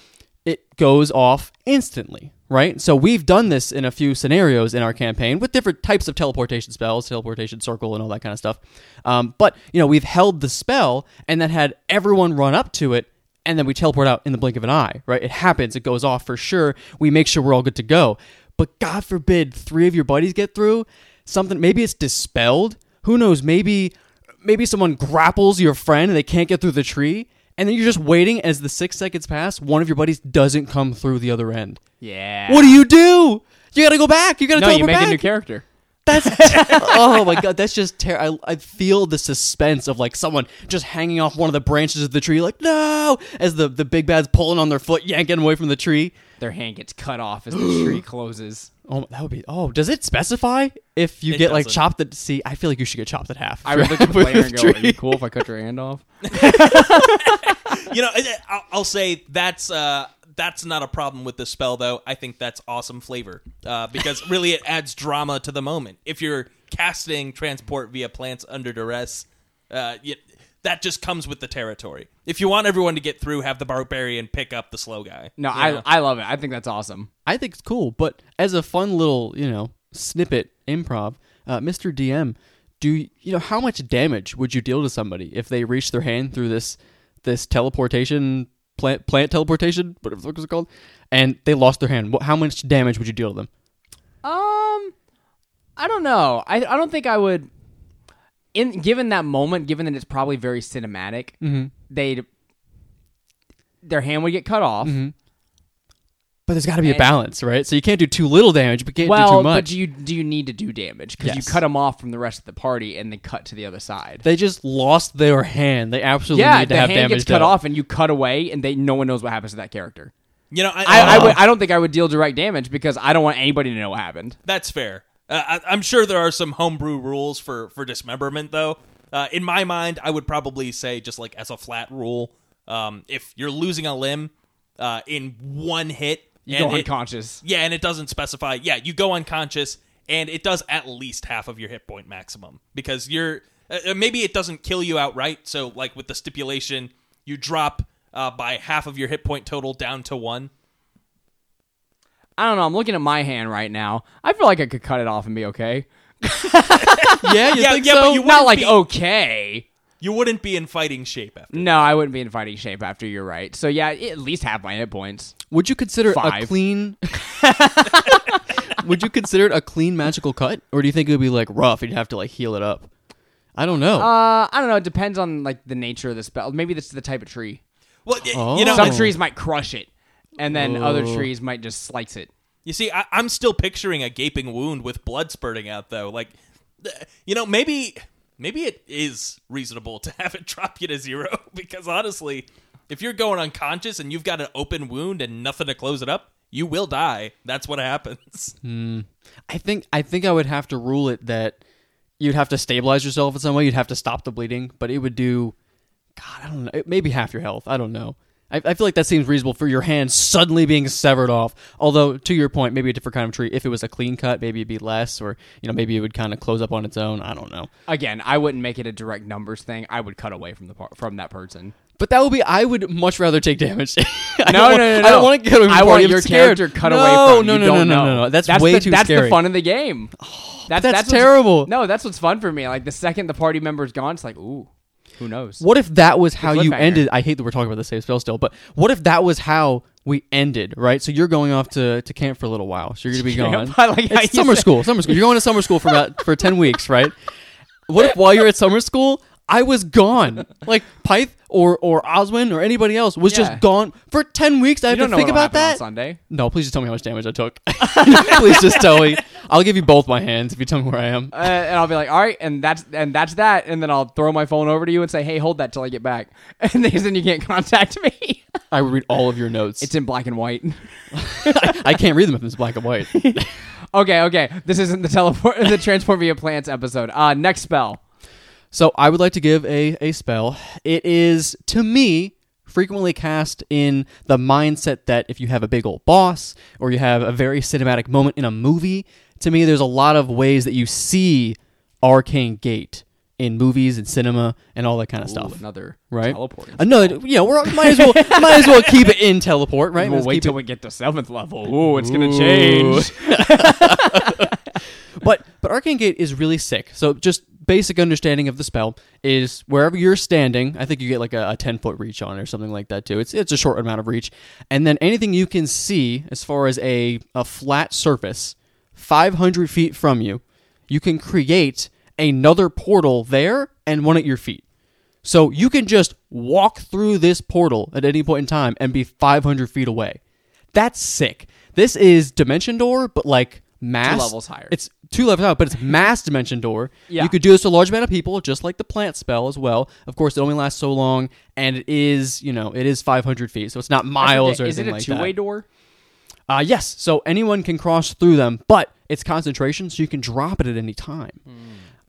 Speaker 3: it goes off instantly, right? So we've done this in a few scenarios in our campaign with different types of teleportation spells, teleportation circle, and all that kind of stuff. Um, but you know, we've held the spell and then had everyone run up to it, and then we teleport out in the blink of an eye, right? It happens, it goes off for sure. We make sure we're all good to go. But God forbid three of your buddies get through something. Maybe it's dispelled. Who knows? Maybe maybe someone grapples your friend and they can't get through the tree. And then you're just waiting as the six seconds pass. One of your buddies doesn't come through the other end.
Speaker 1: Yeah.
Speaker 3: What do you do? You gotta go back. You gotta
Speaker 1: No,
Speaker 3: teleport
Speaker 1: you make
Speaker 3: back.
Speaker 1: a new character.
Speaker 3: That's oh my god, that's just terrible. I, I feel the suspense of like someone just hanging off one of the branches of the tree, like no, as the the big bad's pulling on their foot, yanking away from the tree.
Speaker 1: Their hand gets cut off as the tree closes.
Speaker 3: Oh, that would be. Oh, does it specify if you
Speaker 2: It
Speaker 3: get like
Speaker 2: doesn't.
Speaker 3: chopped? At, see, I feel like you should get chopped in half.
Speaker 1: I would look at the
Speaker 3: With
Speaker 1: player and go,
Speaker 3: tree.
Speaker 1: "Are you cool if I cut your hand off?"
Speaker 2: you know, I- I'll, I'll say that's uh, that's not a problem with the spell, though. I think that's awesome flavor uh, because really it adds drama to the moment. If you're casting transport via plants under duress, uh, y that just comes with the territory. If you want everyone to get through, have the barbarian pick up the slow guy.
Speaker 1: No, I
Speaker 2: know?
Speaker 1: I love it. I think that's awesome.
Speaker 3: I think it's cool, but as a fun little, you know, snippet improv, uh, Mr. DM, do you, you know how much damage would you deal to somebody if they reach their hand through this this teleportation plant plant teleportation, whatever the fuck was it called, and they lost their hand? How much damage would you deal to them?
Speaker 1: Um, I don't know. I I don't think I would. In given that moment, given that it's probably very cinematic,
Speaker 3: Mm-hmm.
Speaker 1: they'd their hand would get cut off.
Speaker 3: But there's got to be a balance, right? So you can't do too little damage, but can't do too much.
Speaker 1: but do you do you need to do damage because you cut them off from the rest of the party and then cut to the other side?
Speaker 3: they just lost their hand. They absolutely
Speaker 1: yeah,
Speaker 3: need to
Speaker 1: the
Speaker 3: have
Speaker 1: hand
Speaker 3: damage
Speaker 1: gets cut
Speaker 3: dealt.
Speaker 1: off and you cut away, and they no one knows what happens to that character.
Speaker 2: You know, I,
Speaker 1: I, I, would, I don't think I would deal direct damage because I don't want anybody to know what happened.
Speaker 2: That's fair. Uh, I, I'm sure there are some homebrew rules for for dismemberment, though. Uh, in my mind, I would probably say just like as a flat rule, um, if you're losing a limb uh, in one hit,
Speaker 1: You
Speaker 2: and
Speaker 1: go
Speaker 2: it-
Speaker 1: unconscious.
Speaker 2: yeah, and it doesn't specify. Yeah, you go unconscious, and it does at least half of your hit point maximum because you're uh, uh, maybe it doesn't kill you outright. So like with the stipulation, you drop uh, by half of your hit point total down to one.
Speaker 1: I don't know. I'm looking at my hand right now. I feel like I could cut it off and be okay.
Speaker 3: Yeah,
Speaker 2: Yeah, yeah,
Speaker 3: so?
Speaker 2: but you
Speaker 1: Not like
Speaker 2: be-
Speaker 1: okay.
Speaker 2: You wouldn't be in fighting shape after.
Speaker 1: No, I wouldn't be in fighting shape after you're right. So yeah, at least half my hit points.
Speaker 3: Would you consider it a clean? would you consider it a clean magical cut, or do you think it would be like rough? You'd have to like heal it up. I don't know.
Speaker 1: Uh, I don't know. It depends on like the nature of the spell. Maybe this is the type of tree.
Speaker 2: Well, y-
Speaker 3: Oh.
Speaker 2: you know,
Speaker 1: Some trees might crush it, and then other
Speaker 3: Oh.
Speaker 1: trees might just slice it.
Speaker 2: You see, I, I'm still picturing a gaping wound with blood spurting out, though. Like, th- you know, maybe maybe it is reasonable to have it drop you to zero because honestly, if you're going unconscious and you've got an open wound and nothing to close it up, you will die. That's what happens. Hmm.
Speaker 3: I think I think I would have to rule it that you'd have to stabilize yourself in some way. You'd have to stop the bleeding, but it would do. God, I don't know. Maybe half your health. I don't know. I, I feel like that seems reasonable for your hand suddenly being severed off. Although, to your point, maybe a different kind of tree. If it was a clean cut, maybe it'd be less, or you know, maybe it would kind of close up on its own. I don't know.
Speaker 1: Again, I wouldn't make it a direct numbers thing. I would cut away from the par- from that person.
Speaker 3: But that would be. I would much rather take damage. I
Speaker 1: No,
Speaker 3: don't
Speaker 1: no,
Speaker 3: want-
Speaker 1: no, no.
Speaker 3: I don't want to get away from
Speaker 1: I want your
Speaker 3: scared.
Speaker 1: character cut
Speaker 3: no,
Speaker 1: away from.
Speaker 3: No,
Speaker 1: you
Speaker 3: no,
Speaker 1: don't
Speaker 3: no, no,
Speaker 1: know.
Speaker 3: no, no. That's,
Speaker 1: that's
Speaker 3: way
Speaker 1: the,
Speaker 3: too
Speaker 1: That's
Speaker 3: scary.
Speaker 1: the fun of the game. That's
Speaker 3: that's
Speaker 1: what's-
Speaker 3: terrible.
Speaker 1: No, that's what's fun for me. Like the second the party member's gone, it's like, ooh, Who knows?
Speaker 3: What if that was how you ended? I hate that we're talking about the same spell still, but what if that was how we ended? Right. So you're going off to, to camp for a little while. So you're gonna be gone.
Speaker 1: Like
Speaker 3: it's summer
Speaker 1: said-
Speaker 3: school. Summer school. You're going to summer school for about for ten weeks, right? What if while you're at summer school, I was gone? Like Pyth or or Oswin or anybody else was
Speaker 1: Yeah.
Speaker 3: just gone for ten weeks. I
Speaker 1: You
Speaker 3: have
Speaker 1: don't
Speaker 3: to
Speaker 1: know
Speaker 3: think
Speaker 1: what'll
Speaker 3: about
Speaker 1: happen on
Speaker 3: that.
Speaker 1: Sunday.
Speaker 3: No, please just tell me how much damage I took. please just tell me. I'll give you both my hands if you tell me where I am.
Speaker 1: Uh, and I'll be like, all right, and that's and that's that, and then I'll throw my phone over to you and say, hey, hold that till I get back, and then you can't contact me.
Speaker 3: I would read all of your notes.
Speaker 1: it's in black and white.
Speaker 3: I can't read them if it's black and white.
Speaker 1: okay, okay, this isn't the teleport, the transport via plants episode. Uh, next spell.
Speaker 3: So I would like to give a, a spell. It is, to me, frequently cast in the mindset that if you have a big old boss or you have a very cinematic moment in a movie, to me, there's a lot of ways that you see Arcane Gate in movies and cinema and all that kind of
Speaker 1: Ooh,
Speaker 3: stuff.
Speaker 1: another
Speaker 3: Right?
Speaker 1: teleporting.
Speaker 3: Another, uh, you know, we're might as well might as well keep it in teleport, right?
Speaker 1: We'll
Speaker 3: Let's
Speaker 1: wait
Speaker 3: keep
Speaker 1: till
Speaker 3: it-
Speaker 1: we get to seventh level. Ooh, it's gonna change.
Speaker 3: but but Arcane Gate is really sick. So just basic understanding of the spell is wherever you're standing, I think you get like a, a ten foot reach on it or something like that too. It's it's a short amount of reach, and then anything you can see as far as a a flat surface, five hundred feet from you, you can create another portal there and one at your feet. So you can just walk through this portal at any point in time and be 500 feet away. That's sick. This is Dimension Door, but like mass.
Speaker 1: Two levels higher.
Speaker 3: It's two levels out, but it's mass Dimension Door.
Speaker 1: Yeah.
Speaker 3: You could do this to a large amount of people, just like the plant spell as well. Of course, it only lasts so long, and it is, you know, it is 500 feet, so it's not miles or
Speaker 1: Is it
Speaker 3: anything
Speaker 1: a
Speaker 3: like
Speaker 1: two-way
Speaker 3: that.
Speaker 1: door?
Speaker 3: Uh, yes, so anyone can cross through them, but it's concentration, so you can drop it at any time.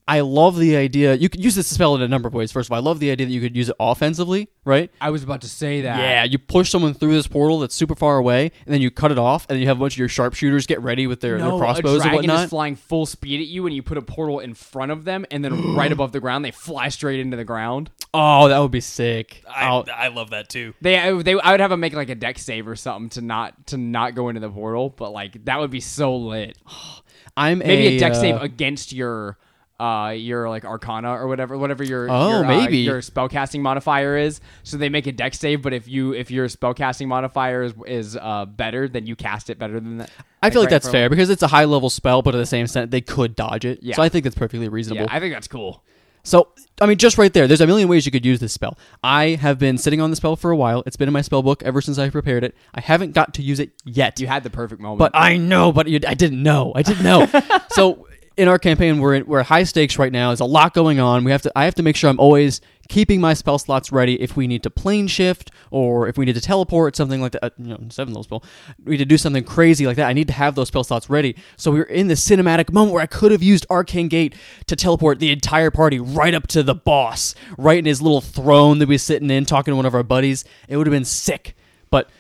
Speaker 3: I love the idea. You could use this to spell in a number of ways. First of all, I love the idea that you could use it offensively, right?
Speaker 1: I was about to say that.
Speaker 3: Yeah, you push someone through this portal that's super far away, and then you cut it off, and then you have a bunch of your sharpshooters get ready with their,
Speaker 1: No,
Speaker 3: their crossbows
Speaker 1: a
Speaker 3: and
Speaker 1: dragon
Speaker 3: whatnot.
Speaker 1: is flying full speed at you, and you put a portal in front of them, and then right above the ground, they fly straight into the ground.
Speaker 3: oh, that would be sick.
Speaker 2: I,
Speaker 3: I'll-
Speaker 2: I love that too.
Speaker 1: They, they, I would have them make like a Dex save or something to not to not go into the portal, but like that would be so lit.
Speaker 3: I'm
Speaker 1: Maybe a, Dex
Speaker 3: uh,
Speaker 1: save against your, uh, your like Arcana or whatever, whatever your
Speaker 3: Oh,
Speaker 1: your, uh, your spellcasting modifier is. So they make a Dex save, but if you if your spellcasting modifier is is uh better, then you cast it better than that.
Speaker 3: I feel like that's fair because it's a high level spell, but at the same extent, they could dodge it.
Speaker 1: Yeah.
Speaker 3: So I think that's perfectly reasonable.
Speaker 1: Yeah, I think that's cool.
Speaker 3: So, I mean, just right there, there's a million ways you could use this spell. I have been sitting on the spell for a while. It's been in my spell book ever since I prepared it. I haven't got to use it yet.
Speaker 1: You had the perfect moment.
Speaker 3: but I know, but you, I didn't know. I didn't know. so, in our campaign, we're we're high stakes right now. There's a lot going on. We have to. I have to make sure I'm always keeping my spell slots ready if we need to plane shift or if we need to teleport something like that. Uh, you know, seven level spell. We need to do something crazy like that. I need to have those spell slots ready. So we are in this cinematic moment where I could have used Arcane Gate to teleport the entire party right up to the boss, right in his little throne that we was sitting in, talking to one of our buddies. It would have been sick, but.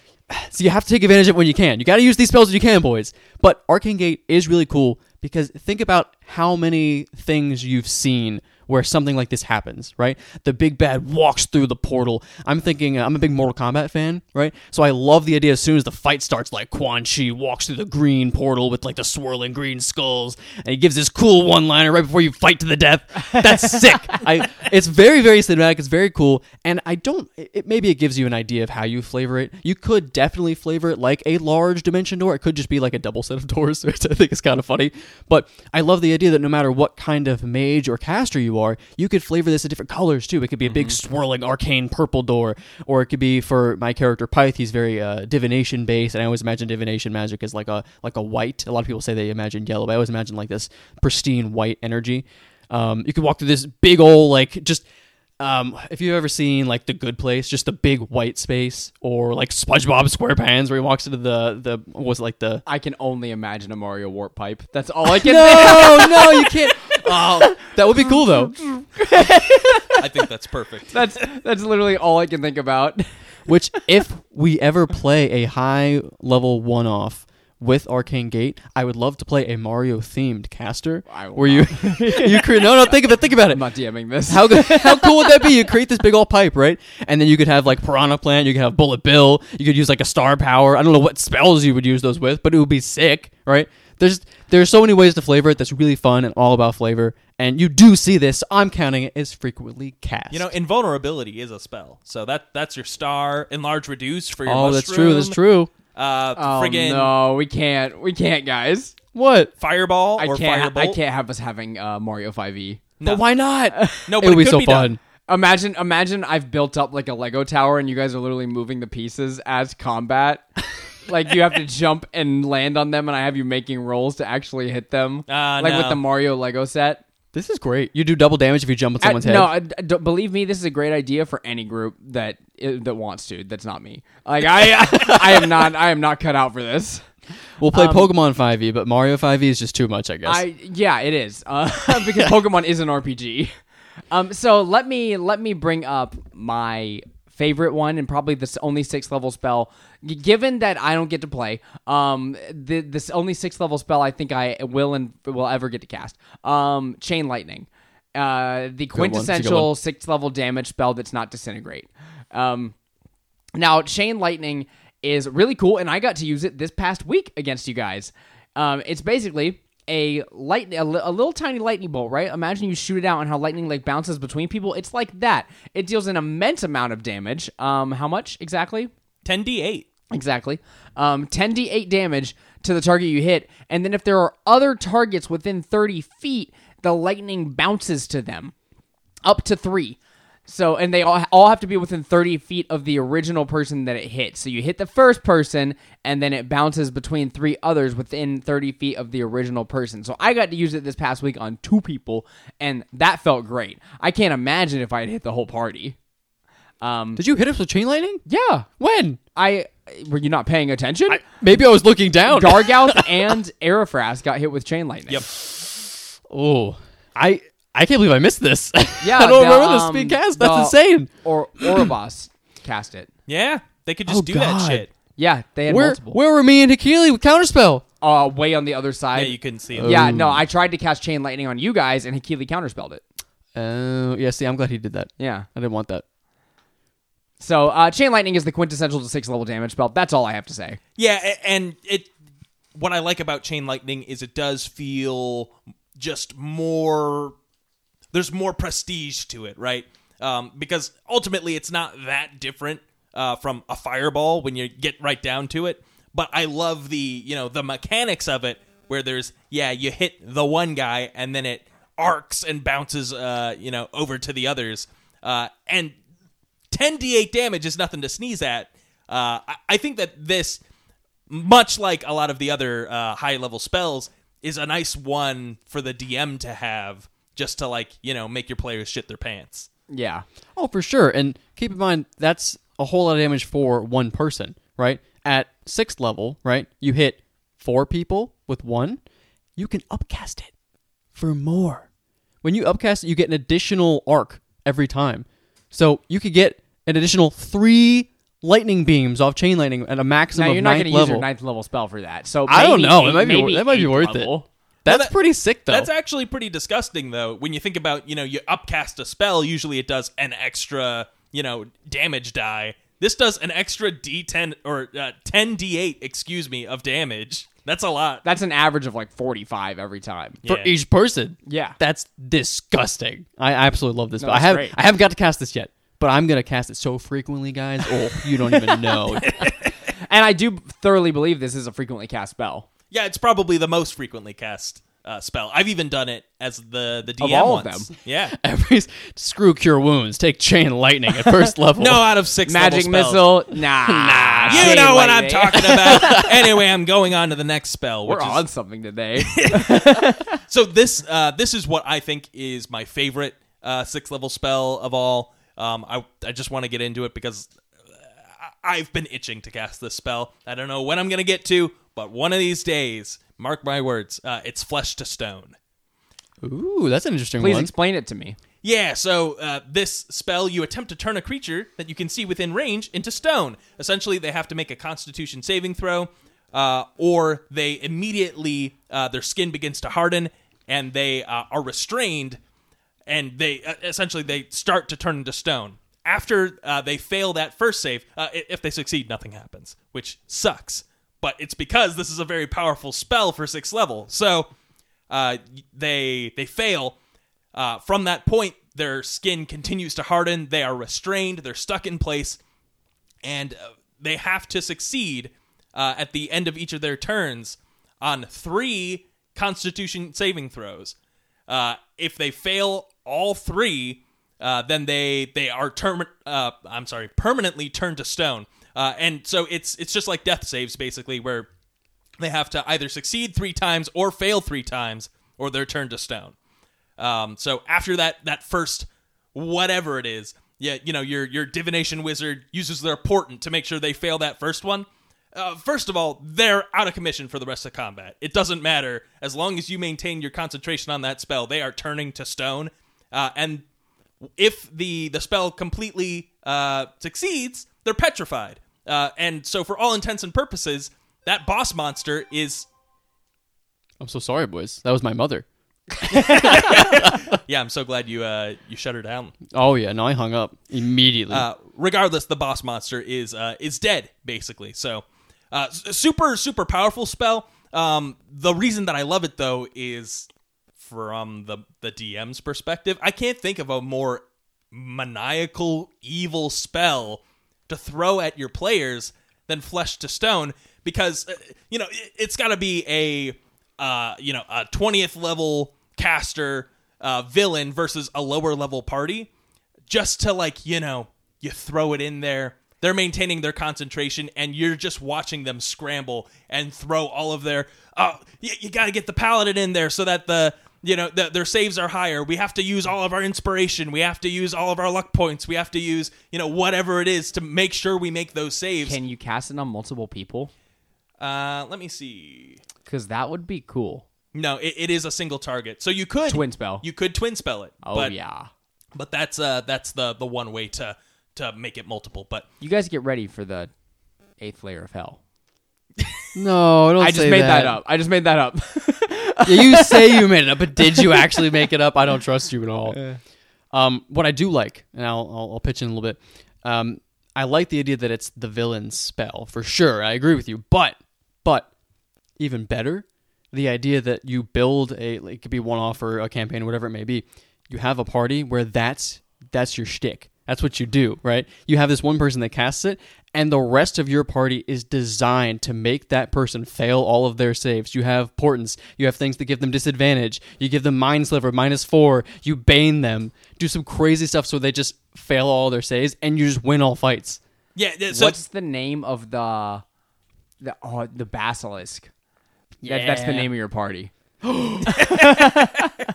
Speaker 3: So you have to take advantage of it when you can. You got to use these spells when you can, boys. But Arcane Gate is really cool because think about how many things you've seen where something like this happens, right? The big bad walks through the portal. I'm thinking, uh, I'm a big Mortal Kombat fan, right? So I love the idea as soon as the fight starts, like Quan Chi walks through the green portal with like the swirling green skulls, and he gives this cool one liner right before you fight to the death. That's sick. I, it's very, very cinematic. It's very cool. And I don't, it, it- maybe it gives you an idea of how you flavor it. You could definitely flavor it like a large dimension door. It could just be like a double set of doors, which I think is kind of funny. But I love the idea that no matter what kind of mage or caster you are, you could flavor this in different colors too. It could be a big swirling arcane purple door, or it could be for my character Pyth. He's very uh, divination based, and I always imagine divination magic as like a like a white. A lot of people say they imagine yellow, but I always imagine like this pristine white energy. Um, you could walk through this big old like just um, if you've ever seen like the Good Place, just a big white space, or like SpongeBob SquarePants, where he walks into the the what was it, like the
Speaker 1: I can only imagine a Mario warp pipe. That's all I can. Think.
Speaker 3: No no you can't. Oh, that would be cool though.
Speaker 2: I think that's perfect.
Speaker 1: That's that's literally all I can think about.
Speaker 3: Which if we ever play a high level one off with Arcane Gate, I would love to play a Mario themed caster
Speaker 1: I
Speaker 3: where you you create no no think of it think about it
Speaker 1: I'm not DMing this.
Speaker 3: How good, how cool would that be? You create this big old pipe, right? And then you could have like Piranha Plant, you could have Bullet Bill, you could use like a Star Power. I don't know what spells you would use those with, but it would be sick, right? There's there's so many ways to flavor it that's really fun and all about flavor. And you do see this. I'm counting it as frequently cast.
Speaker 2: You know, invulnerability is a spell, so that that's your star. Enlarge, reduce for your
Speaker 3: oh,
Speaker 2: mushroom.
Speaker 3: that's true. That's true.
Speaker 2: Uh,
Speaker 1: Oh
Speaker 2: friggin'
Speaker 1: no, we can't. We can't, guys.
Speaker 3: What?
Speaker 2: fireball
Speaker 1: I
Speaker 2: or
Speaker 1: can't. I
Speaker 2: firebolt.
Speaker 1: can't have us having uh, Mario 5e.
Speaker 2: No.
Speaker 3: But why not?
Speaker 2: No, but
Speaker 3: it would be
Speaker 2: could
Speaker 3: so
Speaker 2: be done.
Speaker 3: fun.
Speaker 1: Imagine, imagine I've built up like a Lego tower, and you guys are literally moving the pieces as combat. like you have to jump and land on them, and I have you making rolls to actually hit them.
Speaker 2: Uh,
Speaker 1: like with the Mario Lego set.
Speaker 3: This is great. You do double damage if you jump on
Speaker 1: I-
Speaker 3: someone's head.
Speaker 1: no, I- I don't- believe me, this is a great idea for any group that that wants to. That's not me. Like I, I am not. I am not cut out for this.
Speaker 3: we'll play
Speaker 1: um,
Speaker 3: Pokemon 5e, but Mario 5e is just too much, I guess.
Speaker 1: I yeah, it is uh, because Pokemon is an RPG. Um, so let me let me bring up my favorite one and probably this only sixth level spell. Given that I don't get to play, um, the, this only sixth level spell I think I will and will ever get to cast. Um, Chain Lightning, uh, the
Speaker 3: one. It's a good
Speaker 1: quintessential sixth level damage spell that's not disintegrate. Um, now, Chain Lightning is really cool, and I got to use it this past week against you guys. Um, it's basically a light, a, li- a little tiny lightning bolt, right? Imagine you shoot it out and how lightning like bounces between people. It's like that. It deals an immense amount of damage. Um, how much exactly?
Speaker 2: 10d8.
Speaker 1: Exactly. Um, 10d8 damage to the target you hit, and then if there are other targets within 30 feet, the lightning bounces to them up to three. So, and they all, all have to be within 30 feet of the original person that it hit. So you hit the first person, and then it bounces between three others within 30 feet of the original person. So I got to use it this past week on two people, and that felt great. I can't imagine if I had hit the whole party. Um,
Speaker 3: Did you hit us with chain lightning?
Speaker 1: yeah,
Speaker 3: When?
Speaker 1: I were you not paying attention?
Speaker 3: Maybe I was looking down.
Speaker 1: Gargouth and Aerofras got hit with chain lightning.
Speaker 2: Yep.
Speaker 3: Oh, I I can't believe I missed this.
Speaker 1: Yeah,
Speaker 3: I don't
Speaker 1: the,
Speaker 3: remember this
Speaker 1: um,
Speaker 3: being cast. That's
Speaker 1: the-
Speaker 3: insane.
Speaker 1: Or Orobos cast it.
Speaker 2: Yeah, they could just
Speaker 3: Oh,
Speaker 2: do that shit.
Speaker 1: Yeah, they had
Speaker 3: Where
Speaker 1: multiple.
Speaker 3: where were me and Hakili with counterspell?
Speaker 1: uh, way on the other side.
Speaker 2: Yeah, you couldn't see it.
Speaker 1: Yeah, no, I tried to cast chain lightning on you guys, and Hakili counterspelled it.
Speaker 3: Oh, yeah. See, I'm glad he did that.
Speaker 1: Yeah.
Speaker 3: I didn't want that.
Speaker 1: So uh, chain lightning is the quintessential to six level damage spell. That's all I have to say.
Speaker 2: Yeah, and it. What I like about chain lightning is it does feel just more. There's more prestige to it, right? Um, because ultimately, it's not that different uh, from a fireball when you get right down to it. But I love the you know the mechanics of it, where there's yeah you hit the one guy and then it arcs and bounces uh, you know over to the others, uh, and 10 d8 damage is nothing to sneeze at. Uh, I, I think that this, much like a lot of the other uh, high level spells, is a nice one for the DM to have just to, like, you know, make your players shit their pants.
Speaker 1: Yeah.
Speaker 3: Oh, for sure. And keep in mind that's a whole lot of damage for one person, right? At sixth level, right? You hit four people with one. You can upcast it for more. When you upcast it, you get an additional arc every time. So you could get an additional three lightning beams off chain lightning at a maximum
Speaker 1: Now
Speaker 3: of
Speaker 1: you're not
Speaker 3: ninth
Speaker 1: going to use
Speaker 3: level.
Speaker 1: your ninth level spell for that. So
Speaker 3: I don't
Speaker 1: maybe
Speaker 3: know. It might be-
Speaker 1: maybe
Speaker 3: that might be
Speaker 1: eighth
Speaker 3: worth it.
Speaker 1: Level.
Speaker 3: That's
Speaker 2: Well, that-
Speaker 3: pretty sick, though.
Speaker 2: That's actually pretty disgusting, though. When you think about, you know, you upcast a spell, usually it does an extra, you know, damage die. This does an extra d10 or uh, 10d8, excuse me, of damage. That's a lot.
Speaker 1: That's an average of like 45 every time.
Speaker 3: for each person.
Speaker 1: Yeah.
Speaker 3: That's disgusting. I absolutely love this.
Speaker 1: No,
Speaker 3: but I have
Speaker 1: great.
Speaker 3: I haven't got to cast this yet, but I'm gonna cast it so frequently, guys. Oh, you don't even know.
Speaker 1: And I do thoroughly believe this is a frequently cast spell.
Speaker 2: Yeah, it's probably the most frequently cast uh, spell. I've even done it as the the DM
Speaker 1: Of all of them.
Speaker 2: Yeah.
Speaker 3: Every screw cure wounds. Take chain lightning at first level.
Speaker 2: No, out of six
Speaker 1: Magic missile? Nah. nah.
Speaker 2: You know what I'm talking about. anyway, I'm going on to the next spell.
Speaker 1: We're
Speaker 2: is,
Speaker 1: on something today.
Speaker 2: So this uh, this is what I think is my favorite uh, six level spell of all. Um, I I just want to get into it because I've been itching to cast this spell. I don't know when I'm gonna get to, but one of these days, mark my words, uh, it's flesh to stone.
Speaker 3: Ooh, that's an interesting one.
Speaker 1: Please
Speaker 3: one.
Speaker 1: explain it to me.
Speaker 2: Yeah, so uh, this spell, you attempt to turn a creature that you can see within range into stone. Essentially, they have to make a Constitution saving throw, uh, or they immediately uh, their skin begins to harden and they uh, are restrained, and they uh, essentially they start to turn into stone. After uh, they fail that first save, uh, if they succeed, nothing happens, which sucks. But it's because this is a very powerful spell for sixth level. So uh, they they fail. Uh, from that point, their skin continues to harden. They are restrained. They're stuck in place, and uh, they have to succeed uh, at the end of each of their turns on three Constitution saving throws. Uh, if they fail all three, uh, then they they are term I'm sorry permanently turned to stone. Uh, and so it's it's just like death saves basically, where they have to either succeed three times or fail three times, or they're turned to stone. Um, so after that that first whatever it is, yeah, you know your your divination wizard uses their portent to make sure they fail that first one. Uh, first of all, they're out of commission for the rest of combat. It doesn't matter as long as you maintain your concentration on that spell. They are turning to stone, uh, and if the the spell completely uh, succeeds, they're petrified. Uh, and so, for all intents and purposes, that boss monster is
Speaker 3: I'm so sorry, boys. That was my mother.
Speaker 2: yeah. I'm so glad you uh, you shut her down.
Speaker 3: Oh yeah, no, I hung up immediately.
Speaker 2: Uh, regardless, the boss monster is uh, is dead basically. So, uh, super super powerful spell. Um, the reason that I love it though is from the the DM's perspective. I can't think of a more maniacal evil spell to throw at your players than flesh to stone because uh, you know it, it's got to be a uh, you know a 20th level caster uh, villain versus a lower level party just to like you know you throw it in there. They're maintaining their concentration and you're just watching them scramble and throw all of their oh you, you got to get the paladin in there so that the you know the, their saves are higher we have to use all of our inspiration we have to use all of our luck points we have to use you know whatever it is to make sure we make those saves
Speaker 1: Can you cast it on multiple people?
Speaker 2: uh let me see
Speaker 1: Because that would be cool.
Speaker 2: no it, it is a single target so you could
Speaker 1: Twin spell.
Speaker 2: you could twin spell it
Speaker 1: Oh
Speaker 2: but,
Speaker 1: yeah.
Speaker 2: but that's uh that's the the one way to to make it multiple but
Speaker 1: You guys get ready for the eighth layer of hell.
Speaker 3: no, don't
Speaker 1: I just
Speaker 3: say
Speaker 1: made that. up. I just made that up.
Speaker 3: yeah, you say you made it up, but did you actually make it up? I don't trust you at all. Um, what I do like, and I'll, I'll, I'll pitch in a little bit. Um, I like the idea that it's the villain's spell for sure. I agree with you, but but even better, the idea that you build a like, it could be one off or a campaign, whatever it may be. You have a party where that's that's your shtick. That's what you do, right? You have this one person that casts it, and the rest of your party is designed to make that person fail all of their saves. You have portents, you have things that give them disadvantage. You give them mind sliver minus four. You bane them, do some crazy stuff so they just fail all their saves, and you just win all fights.
Speaker 2: yeah yeah, so
Speaker 1: What's the name of the the oh, the basilisk? That, that's the name of your party.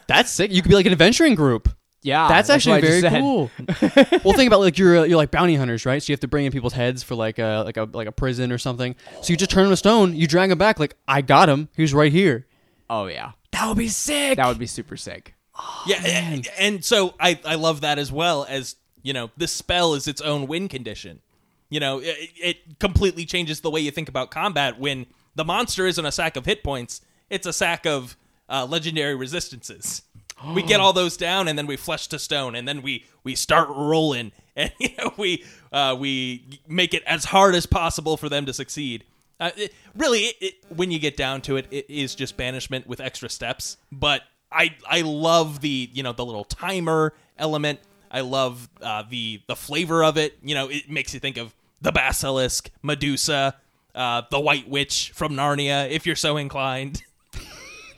Speaker 3: That's sick. You could be like an adventuring group.
Speaker 1: Yeah,
Speaker 3: That's,
Speaker 1: what
Speaker 3: actually very cool. well, think about like you're uh, you're like bounty hunters, right? So you have to bring in people's heads for like a like a like a prison or something. So you just turn him to stone, you drag him back. Like I got him. He's right here.
Speaker 1: Oh yeah,
Speaker 3: That would be sick.
Speaker 1: that would be super sick.
Speaker 2: Yeah, and, and so I I love that as well as you know this spell is its own win condition. You know, it, it completely changes the way you think about combat when the monster isn't a sack of hit points; it's a sack of uh, legendary resistances. We get all those down, and then we flesh to stone, and then we we start rolling, and you know we uh, we make it as hard as possible for them to succeed. Uh, it, really, it, it, when you get down to it, it is just banishment with extra steps. But I I love the you know the little timer element. I love uh, the the flavor of it. You know, it makes you think of the basilisk, Medusa, uh, the White Witch from Narnia, if you're so inclined.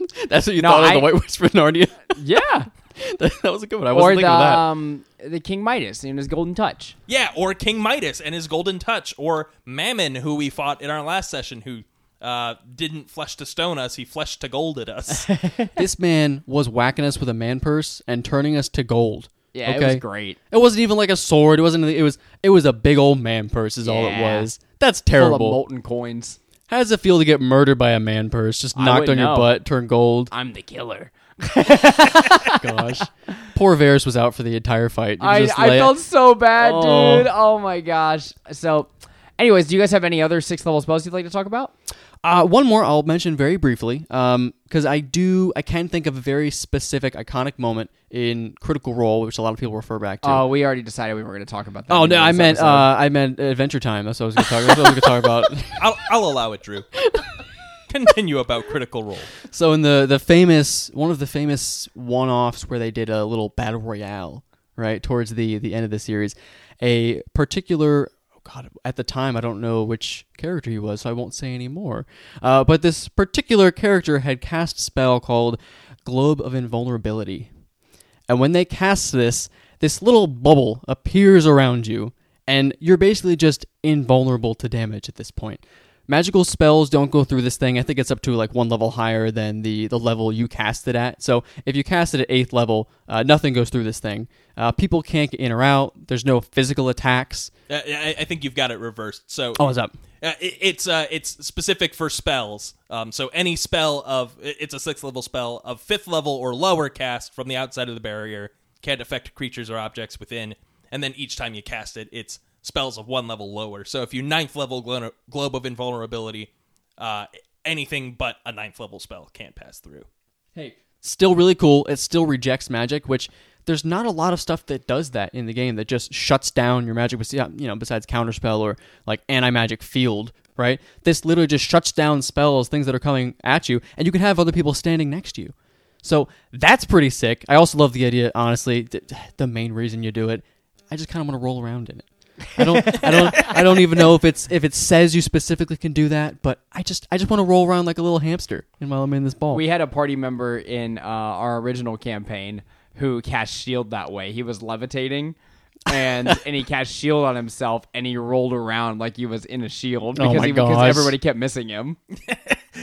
Speaker 3: That's what you
Speaker 1: No,
Speaker 3: thought of
Speaker 1: I-
Speaker 3: the White Witch from Narnia.
Speaker 1: Yeah,
Speaker 3: that, that was a good one. I wasn't
Speaker 1: the
Speaker 3: thinking of that.
Speaker 1: um, the King Midas and his golden touch.
Speaker 2: Yeah, or King Midas and his golden touch, or Mammon, who we fought in our last session, who uh, didn't flesh to stone us, he fleshed to gold at us.
Speaker 3: this man was whacking us with a man purse and turning us to gold.
Speaker 1: Yeah,
Speaker 3: okay?
Speaker 1: it was great.
Speaker 3: It wasn't even like a sword. It wasn't. It was. It was a big old man purse. Is all it was. That's
Speaker 1: Full of
Speaker 3: terrible.
Speaker 1: molten coins.
Speaker 3: How does it feel to get murdered by a man purse? Just
Speaker 1: I
Speaker 3: knocked on
Speaker 1: wouldn't
Speaker 3: your
Speaker 1: know.
Speaker 3: butt, turn gold.
Speaker 1: I'm the killer.
Speaker 3: Gosh, poor Varys was out for the entire fight. He
Speaker 1: I,
Speaker 3: just
Speaker 1: I
Speaker 3: lay-
Speaker 1: felt so bad,
Speaker 3: Oh.
Speaker 1: dude. Oh my gosh. So, anyways, do you guys have any other sixth level spells you'd like to talk about?
Speaker 3: Uh, one more I'll mention very briefly, because I do I can think of a very specific iconic moment in Critical Role, which a lot of people refer back to.
Speaker 1: Oh, we already decided we were going to talk about that.
Speaker 3: Oh no, I meant uh, I meant Adventure Time. That's what I was going to talk. That's what I was going to talk about.
Speaker 2: I'll, I'll allow it, Drew. Continue about Critical Role.
Speaker 3: So in the the famous one of the famous one offs where they did a little battle royale, right towards the the end of the series, a particular god at the time I don't know which character he was, so I won't say any more. Uh, but this particular character had cast a spell called Globe of Invulnerability, and when they cast this, this little bubble appears around you, and you're basically just invulnerable to damage at this point. Magical spells don't go through this thing. I think it's up to like one level higher than the, the level you cast it at. So if you cast it at eighth level, uh, nothing goes through this thing. Uh, people can't get in or out. There's no physical attacks.
Speaker 2: Uh, I, I think you've got it reversed. So
Speaker 3: Oh, what's up?
Speaker 2: Uh, it, it's uh, it's specific for spells. Um, so any spell of it's a sixth level spell of fifth level or lower cast from the outside of the barrier can't affect creatures or objects within. And then each time you cast it, it's spells of one level lower. So if you ninth level glo- globe of invulnerability, uh, anything but a ninth level spell can't pass through.
Speaker 3: Hey, still really cool. It still rejects magic, which there's not a lot of stuff that does that in the game that just shuts down your magic. You know, besides counterspell or like anti magic field, right? This literally just shuts down spells, things that are coming at you, and you can have other people standing next to you. So that's pretty sick. I also love the idea. Honestly, th- the main reason you do it, I just kind of want to roll around in it. I don't, I don't, I don't even know if it's if it says you specifically can do that, but I just, I just want to roll around like a little hamster and while I'm in this ball.
Speaker 1: We had a party member in uh, our original campaign who cast shield that way. He was levitating. and and he cast shield on himself and he rolled around like he was in a shield
Speaker 3: Oh
Speaker 1: because,
Speaker 3: my
Speaker 1: he, because everybody kept missing him.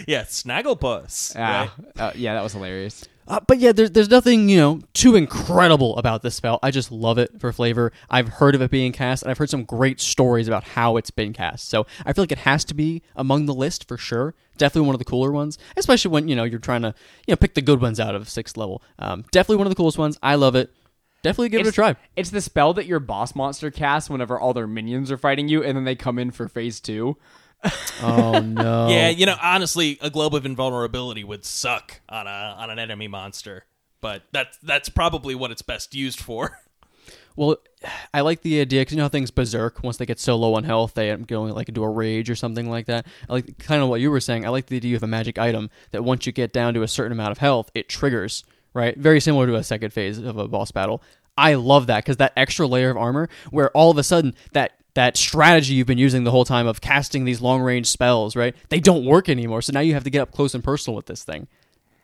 Speaker 2: Yeah, Snagglepuss.
Speaker 1: Yeah,
Speaker 2: right?
Speaker 1: uh, yeah, that was hilarious.
Speaker 3: Uh, but yeah, there's there's nothing you know too incredible about this spell. I just love it for flavor. I've heard of it being cast, and I've heard some great stories about how it's been cast. So I feel like it has to be among the list for sure. Definitely one of the cooler ones, especially when you know you're trying to you know pick the good ones out of sixth level. Um, definitely one of the coolest ones. I love it. Definitely give it a try.
Speaker 1: It's the spell that your boss monster casts whenever all their minions are fighting you, and then they come in for phase two.
Speaker 3: Oh no.
Speaker 2: Yeah, you know, honestly, a globe of invulnerability would suck on a on an enemy monster, but that's that's probably what it's best used for.
Speaker 3: Well, I like the idea because you know how things berserk once they get so low on health, they end up going like into a rage or something like that. I like kind of what you were saying. I like the idea of a magic item that once you get down to a certain amount of health, it triggers. Right, very similar to a second phase of a boss battle. I love that because that extra layer of armor, where all of a sudden that that strategy you've been using the whole time of casting these long range spells, right? They don't work anymore. So now you have to get up close and personal with this thing.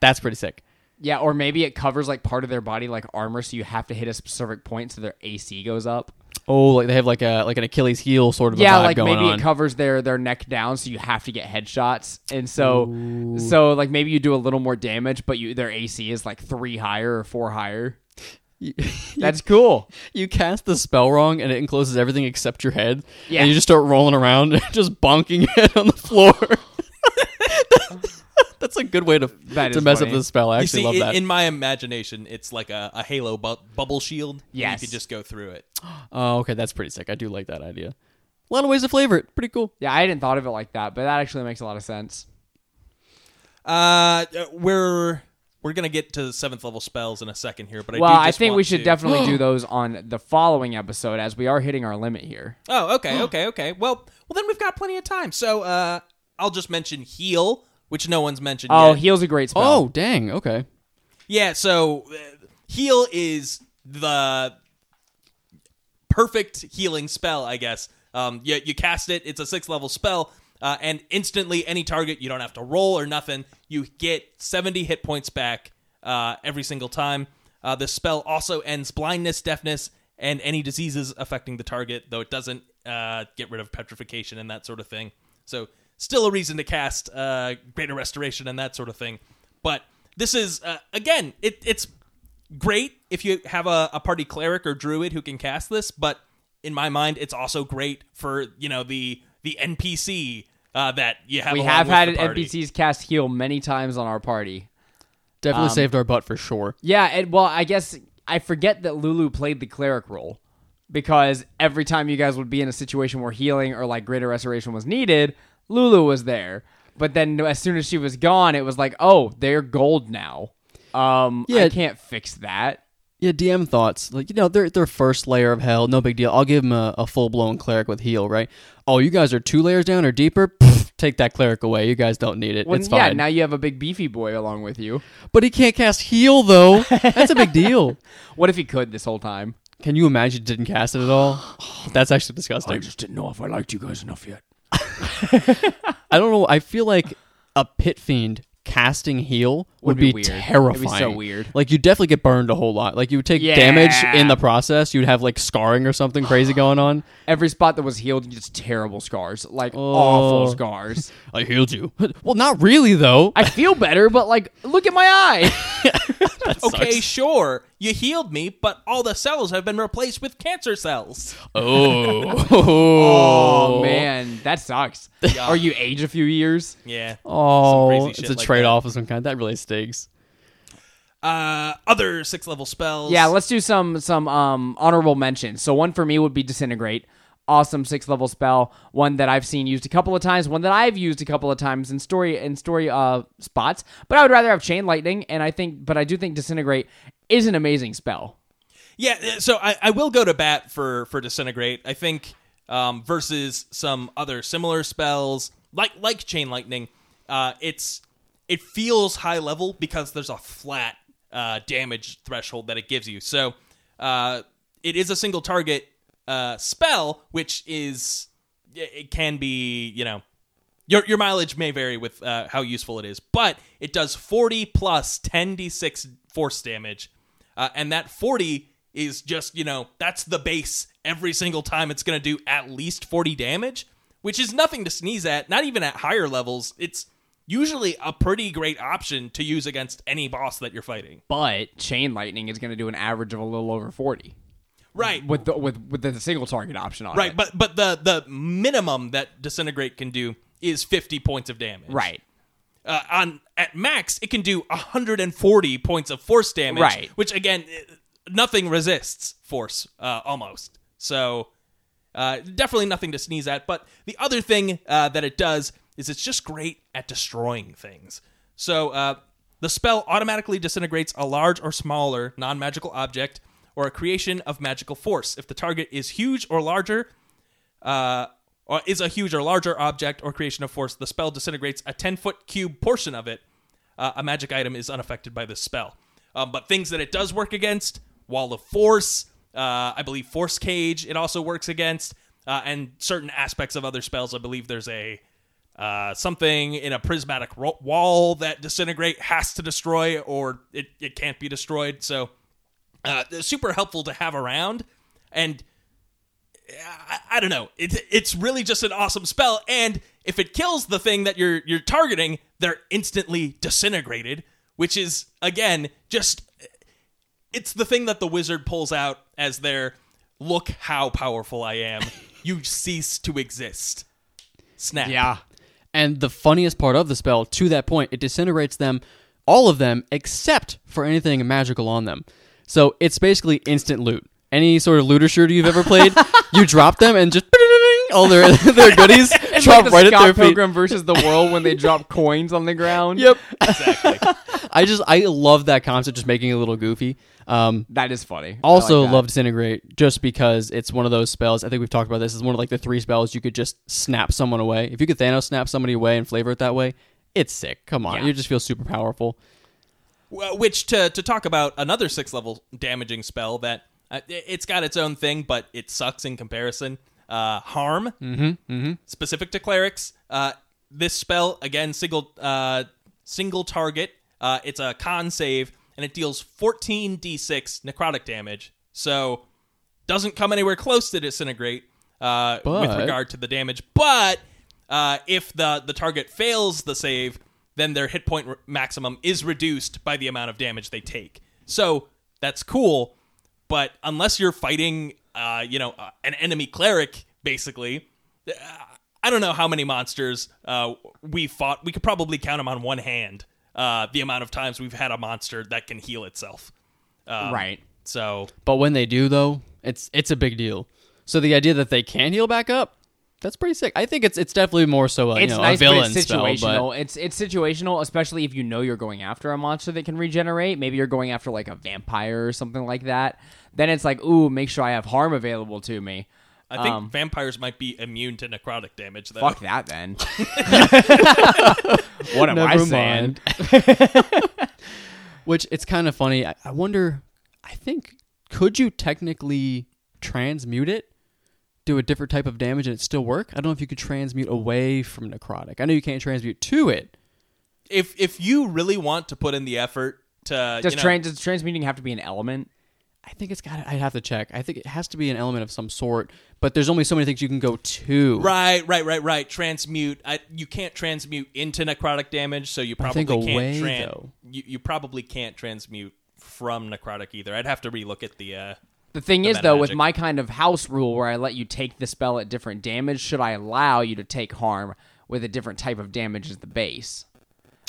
Speaker 3: That's pretty sick.
Speaker 1: Yeah, or maybe it covers like part of their body like armor, so you have to hit a specific point so their AC goes up.
Speaker 3: Oh, like they have like a like an Achilles heel sort of a
Speaker 1: yeah, like maybe
Speaker 3: on.
Speaker 1: it covers their their neck down, so you have to get headshots, and so so like maybe you do a little more damage, but you their AC is like three higher or four higher. That's cool.
Speaker 3: you cast the spell wrong and it encloses everything except your head.
Speaker 1: Yeah.
Speaker 3: And you just start rolling around and just bonking your head on the floor. That's a good way to,
Speaker 1: That
Speaker 3: to
Speaker 1: is
Speaker 3: mess
Speaker 1: funny.
Speaker 3: up the spell. I
Speaker 2: you
Speaker 3: actually
Speaker 2: see,
Speaker 3: love
Speaker 2: in,
Speaker 3: that.
Speaker 2: in my imagination, it's like a, a Halo bu- bubble shield. and
Speaker 1: Yes.
Speaker 2: you could just go through it.
Speaker 3: oh, okay. That's pretty sick. I do like that idea. A lot of ways to flavor it. Pretty cool.
Speaker 1: Yeah, I didn't thought of it like that, but that actually makes a lot of sense.
Speaker 2: Uh, we're we're gonna get to seventh level spells in a second here, but I
Speaker 1: well,
Speaker 2: do
Speaker 1: I think
Speaker 2: want
Speaker 1: we should
Speaker 2: to-
Speaker 1: definitely do those on the following episode as we are hitting our limit here.
Speaker 2: Oh, okay, okay, okay. Well, well, then we've got plenty of time. So, uh, I'll just mention heal, which no one's mentioned
Speaker 1: Oh,
Speaker 2: yet.
Speaker 1: heal's a great spell.
Speaker 3: Oh, dang. Okay.
Speaker 2: Yeah, so uh, heal is the perfect healing spell, I guess. Um, you, you cast it, it's a six level spell, uh, and instantly, any target, you don't have to roll or nothing, you get 70 hit points back uh, every single time. Uh, the spell also ends blindness, deafness, and any diseases affecting the target, though it doesn't uh, get rid of petrification and that sort of thing. So, still a reason to cast uh, Greater Restoration and that sort of thing. But this is, uh, again, it, it's great if you have a, a party cleric or druid who can cast this, but in my mind, it's also great for, you know, the the NPC uh, that you have
Speaker 1: we
Speaker 2: along
Speaker 1: have
Speaker 2: with
Speaker 1: had
Speaker 2: the party.
Speaker 1: NPCs cast heal many times on our party.
Speaker 3: Definitely
Speaker 1: Um,
Speaker 3: saved our butt for sure.
Speaker 1: Yeah, and well, I guess I forget that Lulu played the cleric role because every time you guys would be in a situation where healing or like greater restoration was needed, Lulu was there. But then as soon as she was gone, it was like, oh, they're gold now. Um,
Speaker 3: Yeah.
Speaker 1: I can't fix that.
Speaker 3: Yeah, DM thoughts. Like, you know, their their first layer of hell, no big deal. I'll give them a, a full blown cleric with heal, right? Oh, you guys are two layers down or deeper? Pfft, take that cleric away. You guys don't need it.
Speaker 1: Well,
Speaker 3: it's
Speaker 1: yeah, now you have a big beefy boy along with you.
Speaker 3: but he can't cast heal though. That's a big deal.
Speaker 1: What if he could this whole time?
Speaker 3: Can you imagine he didn't cast it at all? That's actually disgusting.
Speaker 1: I just didn't know if I liked you guys enough yet.
Speaker 3: I don't know. I feel like a pit fiend casting heal would,
Speaker 1: Would be
Speaker 3: be.
Speaker 1: It'd be so weird.
Speaker 3: Like you definitely get burned a whole lot. Like you would take
Speaker 1: Yeah.
Speaker 3: damage in the process. You'd have like scarring or something crazy going on.
Speaker 1: Every spot that was healed, just terrible scars, like
Speaker 3: Oh.
Speaker 1: awful scars.
Speaker 3: I healed you. well, not really though.
Speaker 1: I feel better, but like, look at my eye.
Speaker 2: Okay,
Speaker 3: sucks.
Speaker 2: sure, you healed me, but all the cells have been replaced with cancer cells.
Speaker 3: oh.
Speaker 1: Oh man, that sucks. Or you age a few years.
Speaker 2: Yeah.
Speaker 3: Oh, it's a
Speaker 2: like
Speaker 3: trade off of some kind. That really stinks.
Speaker 2: Uh, other six level spells.
Speaker 1: Yeah, let's do some some um honorable mentions. So one for me would be disintegrate. Awesome six level spell. One that I've seen used a couple of times. One that I've used a couple of times in story in story uh spots. But I would rather have chain lightning. And I think, but I do think disintegrate is an amazing spell.
Speaker 2: Yeah, uh, so I, I will go to bat for for disintegrate. I think um, versus some other similar spells like like chain lightning, uh, it's it feels high level because there's a flat uh, damage threshold that it gives you. So uh, it is a single target uh, spell, which is it can be you know your your mileage may vary with uh, how useful it is, but it does 40 plus 10d6 force damage, uh, and that 40 is just you know that's the base every single time. It's going to do at least 40 damage, which is nothing to sneeze at. Not even at higher levels. It's usually a pretty great option to use against any boss that you're fighting.
Speaker 1: But chain lightning is going to do an average of a little over forty
Speaker 2: Right.
Speaker 1: with the with with the single target option on
Speaker 2: Right,
Speaker 1: it.
Speaker 2: but but the the minimum that disintegrate can do is 50 points of damage.
Speaker 1: right.
Speaker 2: uh, on at max it can do 140 points of force damage
Speaker 1: Right.
Speaker 2: which again eh, nothing resists force uh, almost so uh, definitely nothing to sneeze at but the other thing uh, that it does is it's just great at destroying things so uh, the spell automatically disintegrates a large or smaller non-magical object or a creation of magical force if the target is huge or larger uh, or is a huge or larger object or creation of force, the spell disintegrates a 10 foot cube portion of it. Uh, a magic item is unaffected by this spell. Um, but things that it does work against Wall of Force, uh, I believe Force Cage, it also works against, uh, and certain aspects of other spells. I believe there's a uh, something in a prismatic ro- wall that disintegrate has to destroy, or it, it can't be destroyed. So, uh, super helpful to have around. And I, I don't know. It's it's really just an awesome spell, and if it kills the thing that you're you're targeting, they're instantly disintegrated, which is again just it's the thing that the wizard pulls out as their look how powerful I am. you cease to exist. Snap.
Speaker 1: Yeah.
Speaker 3: And the funniest part of the spell, to that point, it disintegrates them, all of them, except for anything magical on them. So it's basically instant loot. Any sort of looter shooter you've ever played, you drop them and just all their their goodies drop
Speaker 1: like the
Speaker 3: right
Speaker 1: Scott
Speaker 3: at their feet.
Speaker 1: Pilgrim versus the World when they drop coins on the ground.
Speaker 3: Yep.
Speaker 2: Exactly.
Speaker 3: I just I love that concept, just making it a little goofy. Um,
Speaker 1: That is funny.
Speaker 3: Also
Speaker 1: like
Speaker 3: love disintegrate just because it's one of those spells. I think we've talked about this. It's one of like the three spells you could just snap someone away. If you could Thanos snap somebody away and flavor it that way, it's sick. Come on,
Speaker 1: Yeah.
Speaker 3: you just feel super powerful.
Speaker 2: Which to to talk about another six level damaging spell that uh, it- it's got its own thing, but it sucks in comparison. Uh, harm, mm-hmm, mm-hmm. specific to clerics. Uh, this spell again, single uh, single target. Uh, it's a con save, and it deals 14 d6 necrotic damage. So doesn't come anywhere close to disintegrate uh, with regard to the damage. But uh, if the the target fails the save, then their hit point maximum is reduced by the amount of damage they take. So that's cool. But unless you're fighting, uh, you know, uh, an enemy cleric, basically, uh, I don't know how many monsters uh, we fought. We could probably count them on one hand. Uh, the amount of times we've had a monster that can heal itself. Um,
Speaker 1: right.
Speaker 2: So
Speaker 3: But when they do, though, it's it's a big deal. So the idea that they can heal back up, That's pretty sick. I think it's it's definitely more so a, you
Speaker 1: it's
Speaker 3: know,
Speaker 1: nice,
Speaker 3: a villain
Speaker 1: but it's
Speaker 3: spell,
Speaker 1: situational.
Speaker 3: but
Speaker 1: It's it's situational, especially if you know you're going after a monster that can regenerate. Maybe you're going after like a vampire or something like that. Then it's like, ooh, make sure I have harm available to me.
Speaker 2: I think
Speaker 1: Um,
Speaker 2: vampires might be immune to necrotic damage, though.
Speaker 1: Fuck that then. what am I saying?
Speaker 3: Which it's kind of funny. I, I wonder. I think could you technically transmute it, do a different type of damage, and it still work? I don't know if you could transmute away from necrotic. I know you can't transmute to it.
Speaker 2: If if you really want to put in the effort to,
Speaker 1: Does,
Speaker 2: you know,
Speaker 1: trans- does transmuting have to be an element?
Speaker 3: I think it's got. I'd have to check. I think it has to be an element of some sort. But there's only so many things you can go to.
Speaker 2: Right, right, right, right. Transmute. I, you can't transmute into necrotic damage, so you
Speaker 3: I
Speaker 2: probably
Speaker 3: think
Speaker 2: can't.
Speaker 3: away,
Speaker 2: tran-
Speaker 3: though.
Speaker 2: You, you probably can't transmute from necrotic either. I'd have to relook at the. Uh,
Speaker 1: The thing
Speaker 2: The
Speaker 1: is,
Speaker 2: meta
Speaker 1: though, with my kind of house rule where I let you take the spell at different damage, should I allow you to take harm with a different type of damage as the base?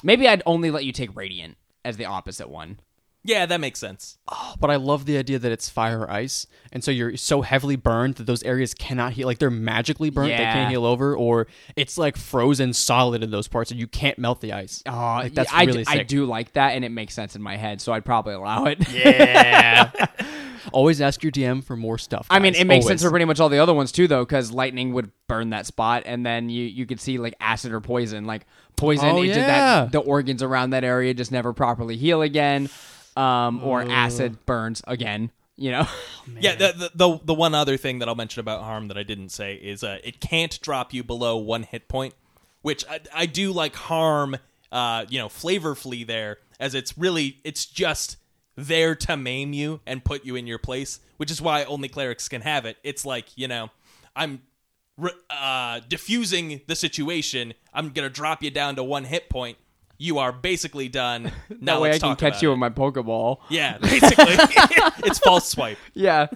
Speaker 1: Maybe I'd only let you take radiant as the opposite one.
Speaker 2: yeah, that makes sense.
Speaker 3: Oh, But I love the idea that it's fire or ice, and so you're so heavily burned that those areas cannot heal. Like they're magically burnt; they can't heal over, or it's like frozen solid in those parts, and you can't melt the ice.
Speaker 1: Oh,
Speaker 3: like, that's
Speaker 1: I,
Speaker 3: really
Speaker 1: I
Speaker 3: sick.
Speaker 1: do like that, and it makes sense in my head, so I'd probably allow it.
Speaker 3: Yeah. Always ask your DM for more stuff.
Speaker 1: I mean, it makes
Speaker 3: Always.
Speaker 1: sense for pretty much all the other ones too, though, because lightning would burn that spot, and then you you could see like acid or poison, like poison
Speaker 3: Oh,
Speaker 1: it did
Speaker 3: yeah.
Speaker 1: that the organs around that area just never properly heal again, um, or acid burns again. You know,
Speaker 2: Yeah, the, the the the one other thing that I'll mention about harm that I didn't say is uh, it can't drop you below one hit point, which I, I do like harm. Uh, you know, flavorfully there as it's really it's just there to maim you and put you in your place, which is why only clerics can have it. It's like you know, I'm re- uh, diffusing the situation. I'm gonna drop you down to one hit point. You are basically done. Now
Speaker 1: that way I
Speaker 2: let's
Speaker 1: can
Speaker 2: talk
Speaker 1: catch you
Speaker 2: it.
Speaker 1: with my Pokeball.
Speaker 2: Yeah, basically, it's false swipe.
Speaker 1: Yeah,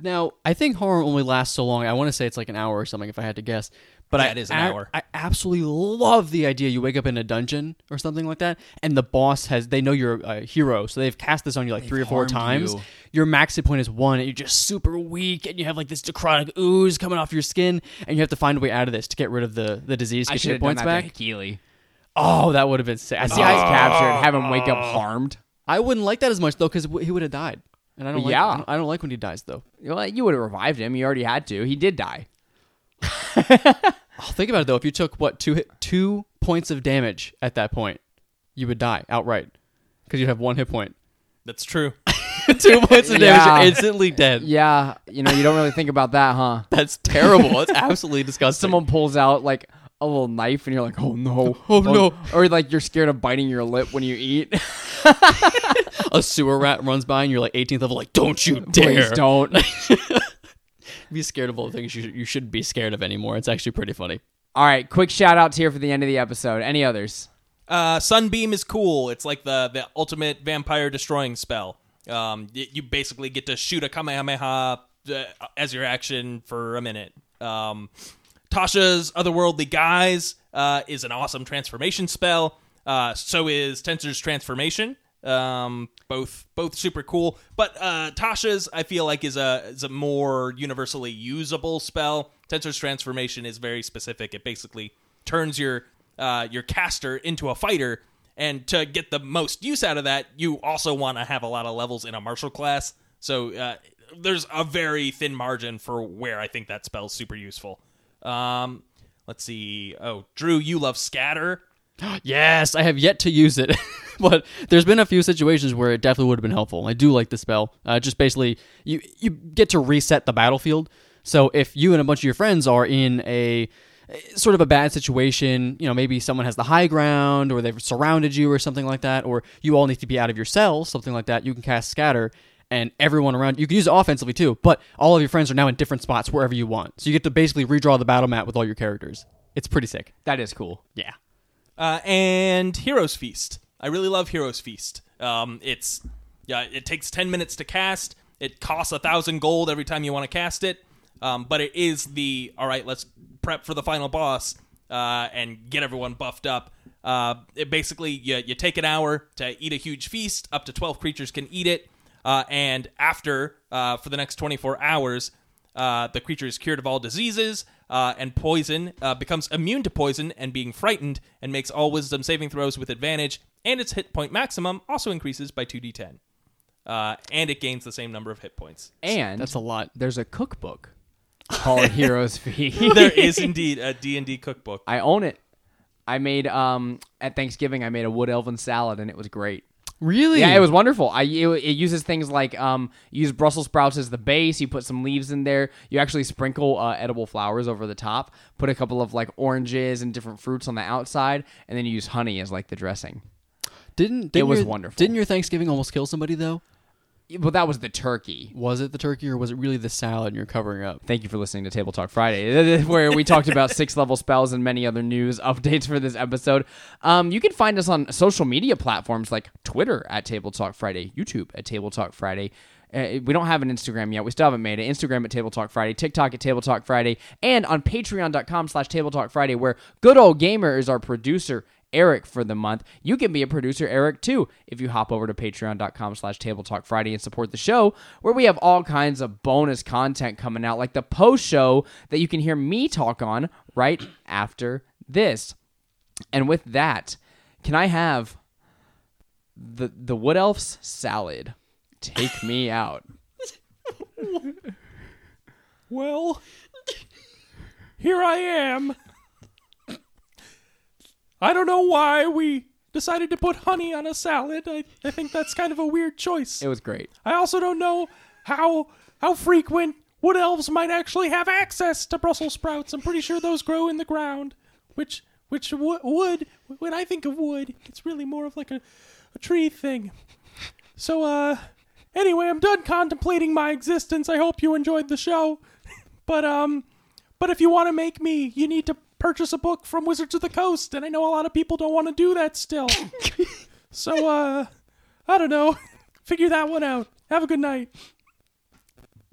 Speaker 3: Now, I think harm only lasts so long. I want to say it's like an hour or something, if I had to guess. But
Speaker 2: Yeah,
Speaker 3: I,
Speaker 2: it is an
Speaker 3: I-
Speaker 2: hour.
Speaker 3: I absolutely love the idea. You wake up in a dungeon or something like that, and the boss has they know you're a hero, so they've cast this on you like three or four times.
Speaker 1: you.
Speaker 3: Your max hit point is one, and you're just super weak, and you have like this necrotic ooze coming off your skin, and you have to find a way out of this to get rid of the the disease, get
Speaker 1: should
Speaker 3: your
Speaker 1: have done
Speaker 3: points back.
Speaker 1: Healy.
Speaker 3: Oh, that would have been sick. I
Speaker 1: See,
Speaker 3: see.
Speaker 1: I
Speaker 3: I,
Speaker 1: captured, have him wake up ah. harmed.
Speaker 3: I wouldn't like that as much though, because he would have died. And I don't like.
Speaker 1: Yeah.
Speaker 3: I don't, I don't like when he dies though.
Speaker 1: Well, you would have revived him. You already had to. He did die.
Speaker 3: Oh, think about it though. If you took what two hit, two points of damage at that point, you would die outright because you'd have one hit point.
Speaker 2: That's true.
Speaker 3: two points of damage,
Speaker 1: Yeah.
Speaker 3: you're instantly dead.
Speaker 1: Yeah, you know, you don't really think about that, huh?
Speaker 3: That's terrible. That's absolutely disgusting.
Speaker 1: Someone pulls out like a little knife, and you're like, "Oh no,
Speaker 3: Oh, no.
Speaker 1: Or like you're scared of biting your lip when you eat.
Speaker 3: a sewer rat runs by and you're like 18th level, like don't you
Speaker 1: Please
Speaker 3: dare!
Speaker 1: don't.
Speaker 3: be scared of all the things you, you shouldn't be scared of anymore. It's actually pretty funny.
Speaker 1: All right, quick shout outs here for the end of the episode. Any others?
Speaker 2: Uh, Sunbeam is cool. It's like the the ultimate vampire destroying spell. Um, you basically get to shoot a Kamehameha uh, as your action for a minute. Um, Tasha's otherworldly guise uh, is an awesome transformation spell. Uh, so is Tenser's transformation. Um, both both super cool. But uh, Tasha's I feel like is a is a more universally usable spell. Tenser's transformation is very specific. It basically turns your uh, your caster into a fighter. And to get the most use out of that, you also want to have a lot of levels in a martial class. So uh, there's a very thin margin for where I think that spell's super useful. Um, let's see. Oh, Drew, you love scatter.
Speaker 3: Yes, I have yet to use it, but there's been a few situations where it definitely would have been helpful. I do like the spell. Uh, just basically, you you get to reset the battlefield. So if you and a bunch of your friends are in a sort of a bad situation, you know, maybe someone has the high ground, or they've surrounded you, or something like that, or you all need to be out of your cells, something like that. You can cast scatter. And everyone around you can use it offensively too, but all of your friends are now in different spots wherever you want. So you get to basically redraw the battle map with all your characters. It's pretty sick.
Speaker 1: That is cool.
Speaker 3: Yeah.
Speaker 2: Uh, and Heroes Feast. I really love Heroes Feast. Um, it's yeah, it takes ten minutes to cast. It costs a thousand gold every time you want to cast it. Um, but it is the all right. Let's prep for the final boss uh, and get everyone buffed up. Uh, it basically you, you take an hour to eat a huge feast. Up to twelve creatures can eat it. Uh, and after uh, for the next twenty four hours, uh, the creature is cured of all diseases. Uh, and poison, uh, becomes immune to poison and being frightened, and makes all wisdom saving throws with advantage, and its hit point maximum also increases by 2d10. Uh, and it gains the same number of hit points.
Speaker 1: And
Speaker 3: That's a lot.
Speaker 1: there's a cookbook called Heroes Feast.
Speaker 2: there is indeed a D&D cookbook.
Speaker 1: I own it. I made um at Thanksgiving I made a wood elven salad and it was great.
Speaker 3: Really?
Speaker 1: Yeah, it was wonderful. I it, it uses things like um use Brussels sprouts as the base. You put some leaves in there. You actually sprinkle uh, edible flowers over the top. Put a couple of like oranges and different fruits on the outside, and then you use honey as like the dressing.
Speaker 3: Didn't, didn't
Speaker 1: was
Speaker 3: your-
Speaker 1: wonderful.
Speaker 3: Didn't your Thanksgiving almost kill somebody though?
Speaker 1: Well, that was the turkey.
Speaker 3: Was it the turkey or was it really the salad you're covering up?
Speaker 1: Thank you for listening to Table Talk Friday, where we talked about six level spells and many other news updates for this episode. Um, you can find us on social media platforms like Twitter at Table Talk Friday, YouTube at Table Talk Friday. Uh, we don't have an Instagram yet. We still haven't made it. Instagram at Table Talk Friday, TikTok at Table Talk Friday, and on patreon.com slash Table Talk Friday, where good old gamer is our producer. Eric for the month. You can be a producer, Eric, too, if you hop over to patreon.com slash table talk Friday and support the show, where we have all kinds of bonus content coming out, like the post show that you can hear me talk on right after this. And with that, can I have the the Wood Elf's salad? Take me out.
Speaker 2: Well, here I am. I don't know why we decided to put honey on a salad. I, I think that's kind of a weird choice.
Speaker 1: It was great.
Speaker 2: I also don't know how how frequent wood elves might actually have access to Brussels sprouts. I'm pretty sure those grow in the ground, which which wo- wood when I think of wood, it's really more of like a, a tree thing. So uh anyway, I'm done contemplating my existence. I hope you enjoyed the show. But um but if you want to make me, you need to purchase a book from Wizards of the Coast, and I know a lot of people don't want to do that still. so uh I don't know. Figure that one out. Have a good night.